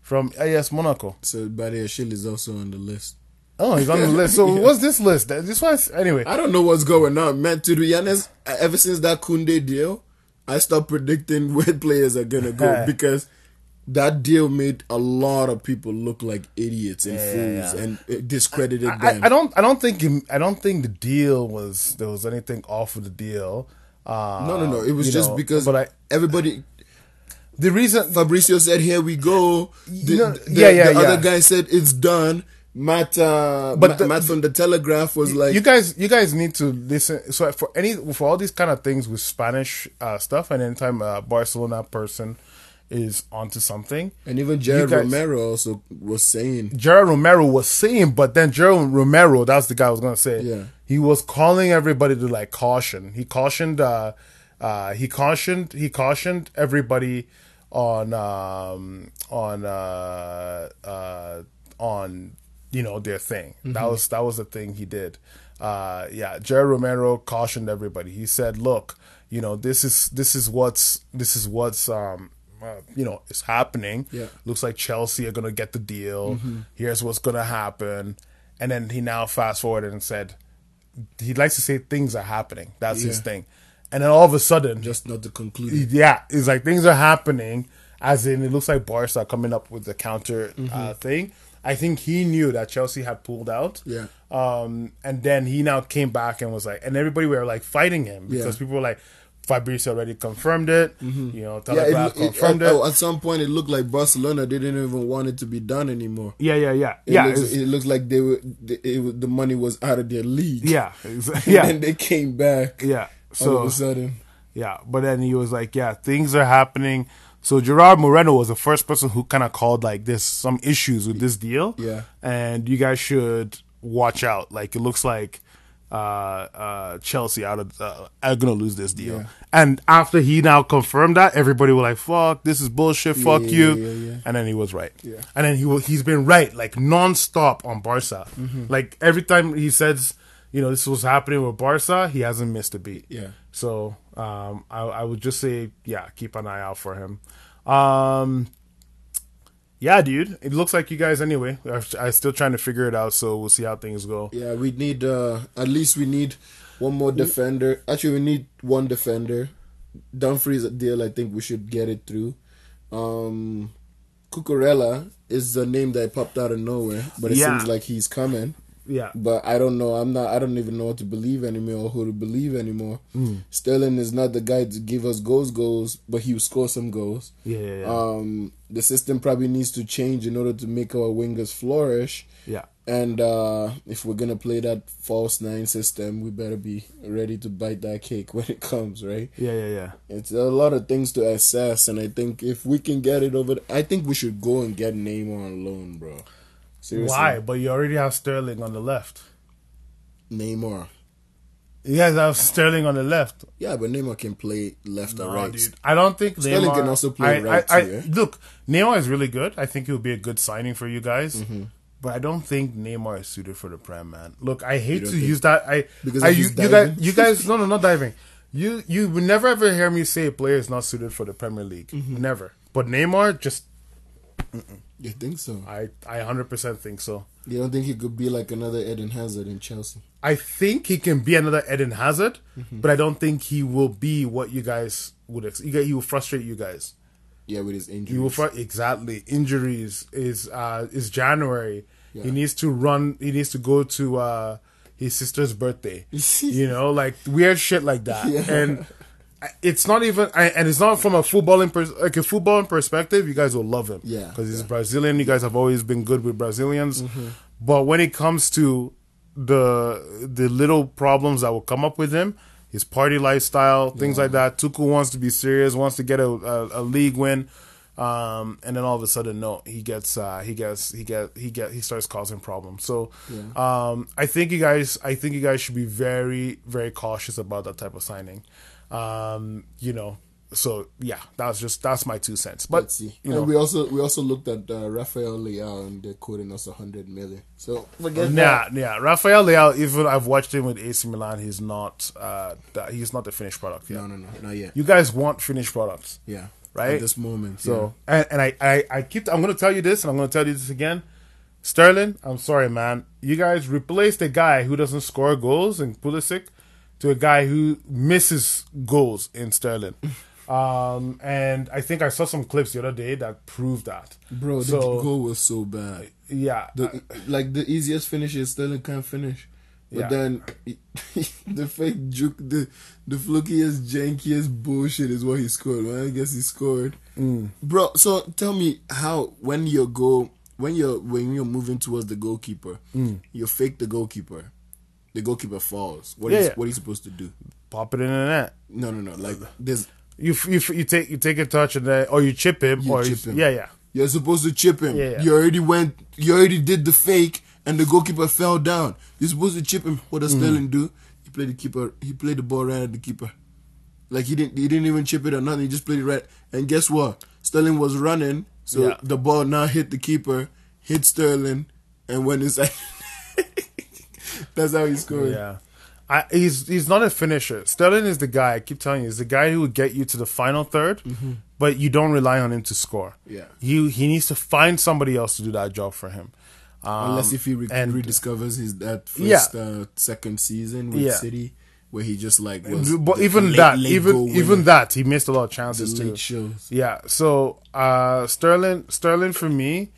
from AS Monaco? So Badiashile is also on the list. Oh, he's on the list. So what's this list? This one's anyway. I don't know what's going on, man. To be honest, ever since that Kounde deal, I stopped predicting where players are gonna go because that deal made a lot of people look like idiots and fools yeah. and it discredited I, them. I don't. I don't think. him- I don't think the deal was there was anything off with the deal. Uh, no, no, no. It was just know, because But I, everybody. the reason Fabrizio said, "Here we go." The, No, the- yeah, yeah, the yeah. other guy said, "It's done." Matt, uh, But Matt, the- Matt from the Telegraph was like, you guys you guys need to listen so for any for all these kind of things with spanish uh, stuff and anytime a barcelona person is onto something. And even Gerard guys- Romero also was saying, Gerard Romero was saying, but then Gerard Romero, that's the guy I was gonna say. Yeah. He was calling everybody to like caution. He cautioned uh uh he cautioned he cautioned everybody on um on uh uh on you know their thing. That was that was the thing he did. Uh yeah, Gerard Romero cautioned everybody. He said, "Look, you know, this is this is what's this is what's um uh, you know it's happening. Yeah. Looks like Chelsea are gonna get the deal. Here's what's gonna happen." And then he now fast forwarded and said, he likes to say things are happening. That's his thing. And then all of a sudden, just not to conclude. yeah, it's like things are happening. As in, it looks like Barca are coming up with the counter Mm-hmm. uh, thing. I think he knew that Chelsea had pulled out. Yeah. Um, and then he now came back and was like, and everybody were like fighting him because Yeah. Mm-hmm. people were like, Fabrizio already confirmed it. Mm-hmm. You know, Yeah, Telegraph it, it, confirmed at, it. oh, at some point it looked like Barcelona didn't even want it to be done anymore. yeah, yeah, yeah, It yeah, looks, it looks like they were the, it, the money was out of their league. yeah, and yeah, then they came back. yeah. all of So a sudden, Yeah, but then he was like, "Yeah, things are happening." So Gerard Moreno was the first person who kind of called like this some issues with this deal. Yeah. and you guys should watch out. Like it looks like uh, uh, Chelsea out of uh, are gonna lose this deal. Yeah. And after he now confirmed that, everybody was like, "Fuck, this is bullshit. Fuck yeah, you." yeah. And then he was right. Yeah. And then he he's been right like nonstop on Barca. Mm-hmm. Like every time he says, you know, this was happening with Barca, he hasn't missed a beat. Yeah. So um, I, I would just say, yeah, keep an eye out for him. Um, yeah, dude. It looks like you guys anyway. I'm, still trying to figure it out, so we'll see how things go. yeah, we need uh at least we need one more defender. Actually, we need one defender. Dumfries deal, I think we should get it through. Um, Cucurella is the name that popped out of nowhere, but it Yeah. seems like he's coming. Yeah. But I don't know. I'm not. I don't even know what to believe anymore or who to believe anymore. Hmm. Sterling is not the guy to give us goals, goals, but he will score some goals. Yeah, yeah, yeah. Um, the system probably needs to change in order to make our wingers flourish. yeah. And uh, if we're gonna play that false nine system, we better be ready to bite that cake when it comes, right? Yeah, yeah, yeah. It's a lot of things to assess, and I think if we can get it over, I think we should go and get Neymar on loan, bro. Seriously, Why? But you already have Sterling on the left. Neymar? You guys have Sterling on the left. Yeah, but Neymar can play left No, or right. dude. I don't think Sterling Neymar can also play I, right I, I, too, eh? Look, Neymar is really good. I think he would be a good signing for you guys. Mm-hmm. But I don't think Neymar is suited for the Prem, man. Look, I hate to think- use that. I Because I, you, you guys, you guys, no, no, not diving. You you would never ever hear me say a player is not suited for the Premier League. Mm-hmm. Never. But Neymar, just You think so? I I hundred percent think so. You don't think he could be like another Eden Hazard in Chelsea? I think he can be another Eden Hazard, Mm-hmm. but I don't think he will be what you guys would. Ex- you guys, he will frustrate you guys. Yeah, with his injury. You will fr- exactly injuries is uh is January. He needs to run. He needs to go to uh his sister's birthday. you know, like weird shit like that. Yeah. And it's not even, I- and it's not from a footballing pers- like a footballing perspective. You guys will love him, Yeah, because he's yeah. Brazilian. You guys have always been good with Brazilians, Mm-hmm. but when it comes to the the little problems that will come up with him, his party lifestyle, things like that. Tuku wants to be serious, wants to get a, a, a league win, um, and then all of a sudden, no, he gets uh, he gets he get he get he starts causing problems. So, um, I think you guys, I think you guys should be very very cautious about that type of signing. Um, you know, so yeah, that's just that's my two cents. But Let's see. you and know, we also we also looked at uh, Rafael Leao and they're quoting us a hundred million. So forget Yeah, that. yeah. Rafael Leao, even I've watched him with AC Milan. He's not, uh, that, he's not the finished product yet. No, no, no, not yet. You guys want finished products, Yeah, right? At this moment. So, and, and I, I, I keep, I'm going to tell you this, and I'm going to tell you this again. Sterling, I'm sorry, man. You guys replaced a guy who doesn't score goals in Pulisic to a guy who misses goals in Sterling. Um, and I think I saw some clips the other day that proved that. bro, the goal was so bad. yeah, The like the easiest finish is Sterling can't finish. But Yeah. then the fake juke, the the flukiest, jankiest bullshit is what he scored. Well, I guess he scored, Mm. bro. So tell me how when you go when you're when you're moving towards the goalkeeper, you fake the goalkeeper. The goalkeeper falls. What Yeah, is yeah. what are you supposed to do? pop it in the net. No, no, no. Like there's You f- you f- you take you take a touch and then or you chip him You or chip you, him. yeah yeah You're supposed to chip him. Yeah, yeah. You already went. You already did the fake, and the goalkeeper fell down. You're supposed to chip him. What does Mm-hmm. Sterling do? He played the keeper. He played the ball right at the keeper. Like he didn't. He didn't even chip it or nothing. He just played it right. And guess what? Sterling was running, so Yeah. the ball now hit the keeper, hit Sterling, and went inside. That's how he scored. yeah. I, he's he's not a finisher. Sterling is the guy. I keep telling you, is the guy who would get you to the final 3rd but you don't rely on him to score. Mm-hmm. Yeah. he he needs to find somebody else to do that job for him. Um, Unless if he re- and- rediscovers his that Yeah. first uh, second season with Yeah. City, where he just like was. but the even late- that, late even even that, he missed a lot of chances too. shows. Yeah. So uh, Sterling, Sterling for me,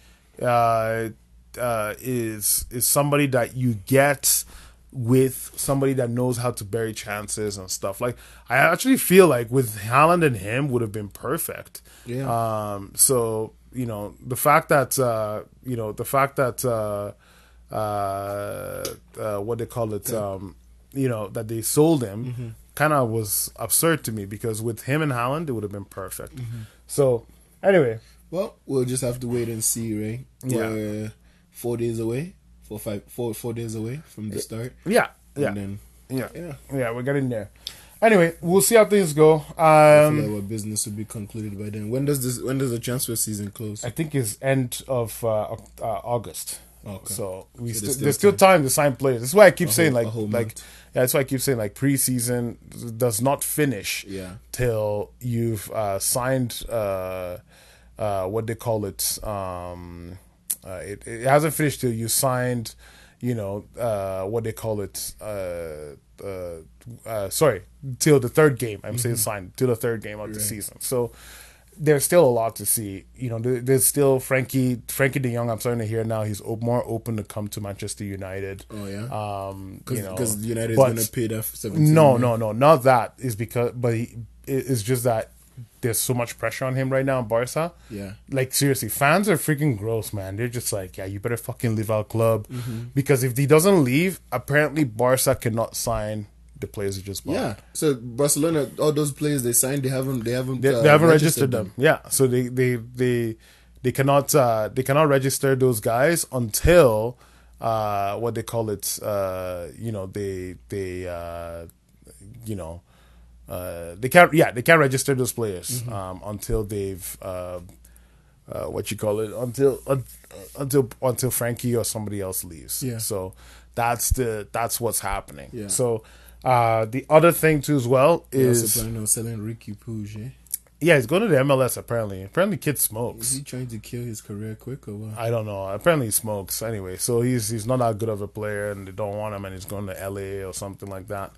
uh, uh, is is somebody that you get with somebody that knows how to bury chances and stuff. Like I actually feel like with Haaland and him would have been perfect. Yeah. Um. So you know the fact that uh, you know the fact that uh, uh, uh, what they call it, um, you know that they sold him. Mm-hmm. Kind of was absurd to me because with him and Haaland, it would have been perfect. Mm-hmm. So, anyway, Well, we'll just have to wait and see, right? Yeah. Four days away, four five, four four days away from the start, yeah, yeah, then yeah, yeah. yeah, we're getting there. Anyway, we'll see how things go. I Um, feel like our business will be concluded by then. When does this? When does the transfer season close? I think it's end of uh, uh, August. Okay. So we So sti- there's still still time to sign players. That's why I keep A saying whole- like like yeah. That's why I keep saying like preseason does not finish Yeah. till you've uh, signed uh, uh, what they call it. Um, uh, it, it hasn't finished till you signed. You know uh, what they call it. Uh, uh, uh, sorry, till the third game. I'm saying signed till the third game of the Mm-hmm. Season. So there's still a lot to see. You know, there, there's still Frenkie Frenkie De Jong. I'm starting to hear now he's o- more open to come to Manchester United. Oh yeah. Um, you know, Because United is gonna pay that seventeen. no, million. no, no, not that. Is because, but he, it- it's just that there's so much pressure on him right now in Barca. Yeah. Like seriously, fans are freaking gross, man. They're just like, yeah, you better fucking leave our club Mm-hmm. because if he doesn't leave, apparently Barca cannot sign the players who just bought. Yeah. So Barcelona, all those players they signed, they haven't, they haven't, They, uh, they haven't registered, them. Yeah, so they they they they cannot uh, they cannot register those guys until uh, what they call it. Uh, you know, they they uh, you know uh, they can't. Yeah, they can't register those players Mm-hmm. um, until they've. Uh, uh, what you call it until uh, until until Frenkie or somebody else leaves. Yeah. So that's the that's what's happening. Yeah. So uh, the other thing too as well is planning on selling Riqui Puig. Eh? yeah, he's going to the MLS apparently. Apparently, kid smokes. Is he trying to kill his career quick or what? I don't know. Apparently, he smokes anyway. So he's he's not that good of a player, and they don't want him, and he's going to LA or something like that.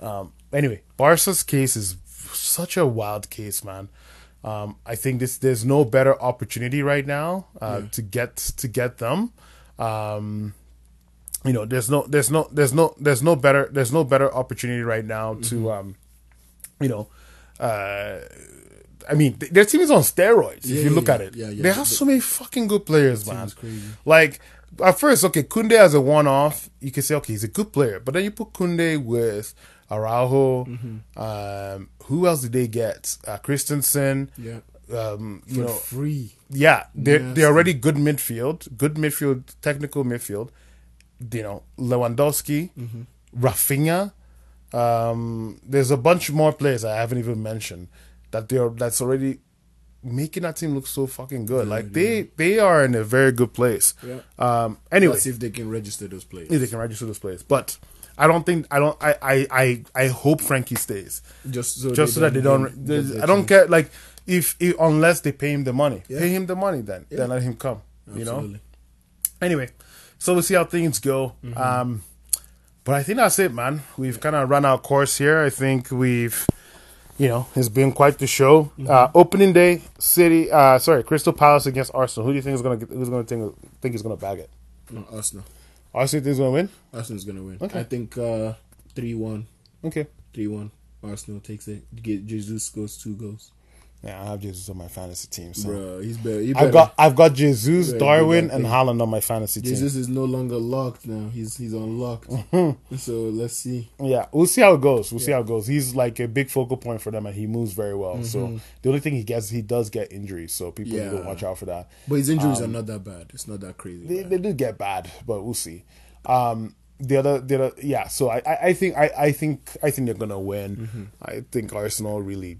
Um, anyway, Barca's case is such a wild case, man. Um, I think this there's no better opportunity right now uh, to get to get them. Um, you know, there's no there's no there's no there's no better there's no better opportunity right now to um, you know, uh, I mean, th- their team is on steroids. Yeah, if you yeah, look yeah. at it, Yeah, yeah. they have so many fucking good players, man. crazy. Like at first, okay, Kounde as a one-off, you can say okay, he's a good player, but then you put Kounde with Araujo. Mm-hmm. Um, who else did they get? Uh, Christensen. Yeah. Um, you For know, free. yeah, they're Yes. they're already good midfield, good midfield, technical midfield. You know, Lewandowski, Mm-hmm. Rafinha. Um, there's a bunch more players I haven't even mentioned that they're that's already making that team look so fucking good. like they they are in a very good place. Yeah. Um. Anyway, Let's see if they can register those players. if they can register those players, but I don't think I don't I I I, I hope Frenkie stays Just so just so that they don't. get- there's- get I don't care. Like if, if unless they pay him the money, Yeah. pay him the money. Then Yeah. then let him come. You know. Anyway, so we'll see how things go. Mm-hmm. Um, but I think that's it, man. We've kind of run our course here. I think we've, you know, it's been quite the show. Mm-hmm. Uh, opening day, City. Uh, sorry, Crystal Palace against Arsenal. Who do you think is gonna get, who's gonna think think is gonna bag it? No, Arsenal. Arsenal is gonna win. Arsenal's gonna win. Okay. I think uh, three one. Okay. Three one. Arsenal takes it. Get Jesus scores two goals. Yeah, I have Jesus on my fantasy team. So Bro, he's better. He better. I've got I've got Jesus, Darwin, and. Haaland on my fantasy team. Jesus is no longer locked now. He's he's unlocked. so let's see. Yeah, we'll see how it goes. We'll see how it goes. He's like a big focal point for them, and he moves very well. So the only thing he gets, he does get injuries. So people need Mm-hmm. Yeah. to watch out for that. But his injuries are not that bad. It's not that crazy. Um, They, they did get bad, but we'll see. Um, the other, the other, yeah. So I, I, I think, I, I think, I think they're gonna win. Mm-hmm. I think Arsenal really,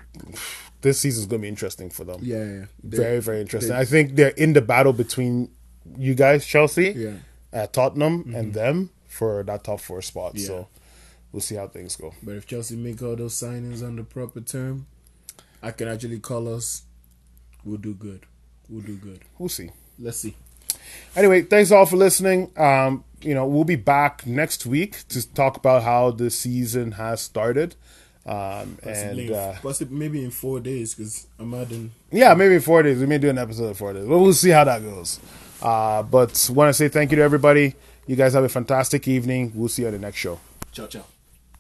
this season's gonna be interesting for them. yeah, yeah. Very, very interesting. I think they're in the battle between you guys, Chelsea, Yeah. uh, Tottenham, and them for that top four spot. Yeah. So we'll see how things go. But if Chelsea make all those signings on the proper term, I can actually call us. We'll do good. We'll do good. We'll see. Let's see. Anyway, thanks all for listening. Um, you know, we'll be back next week to talk about how the season has started. Um, Possibly, and uh, possibly maybe in four days because I'm adding. yeah, maybe in four days. We may do an episode in four days. But we'll see how that goes. Uh, but want to say thank you to everybody. You guys have a fantastic evening. We'll see you on the next show. Ciao, ciao.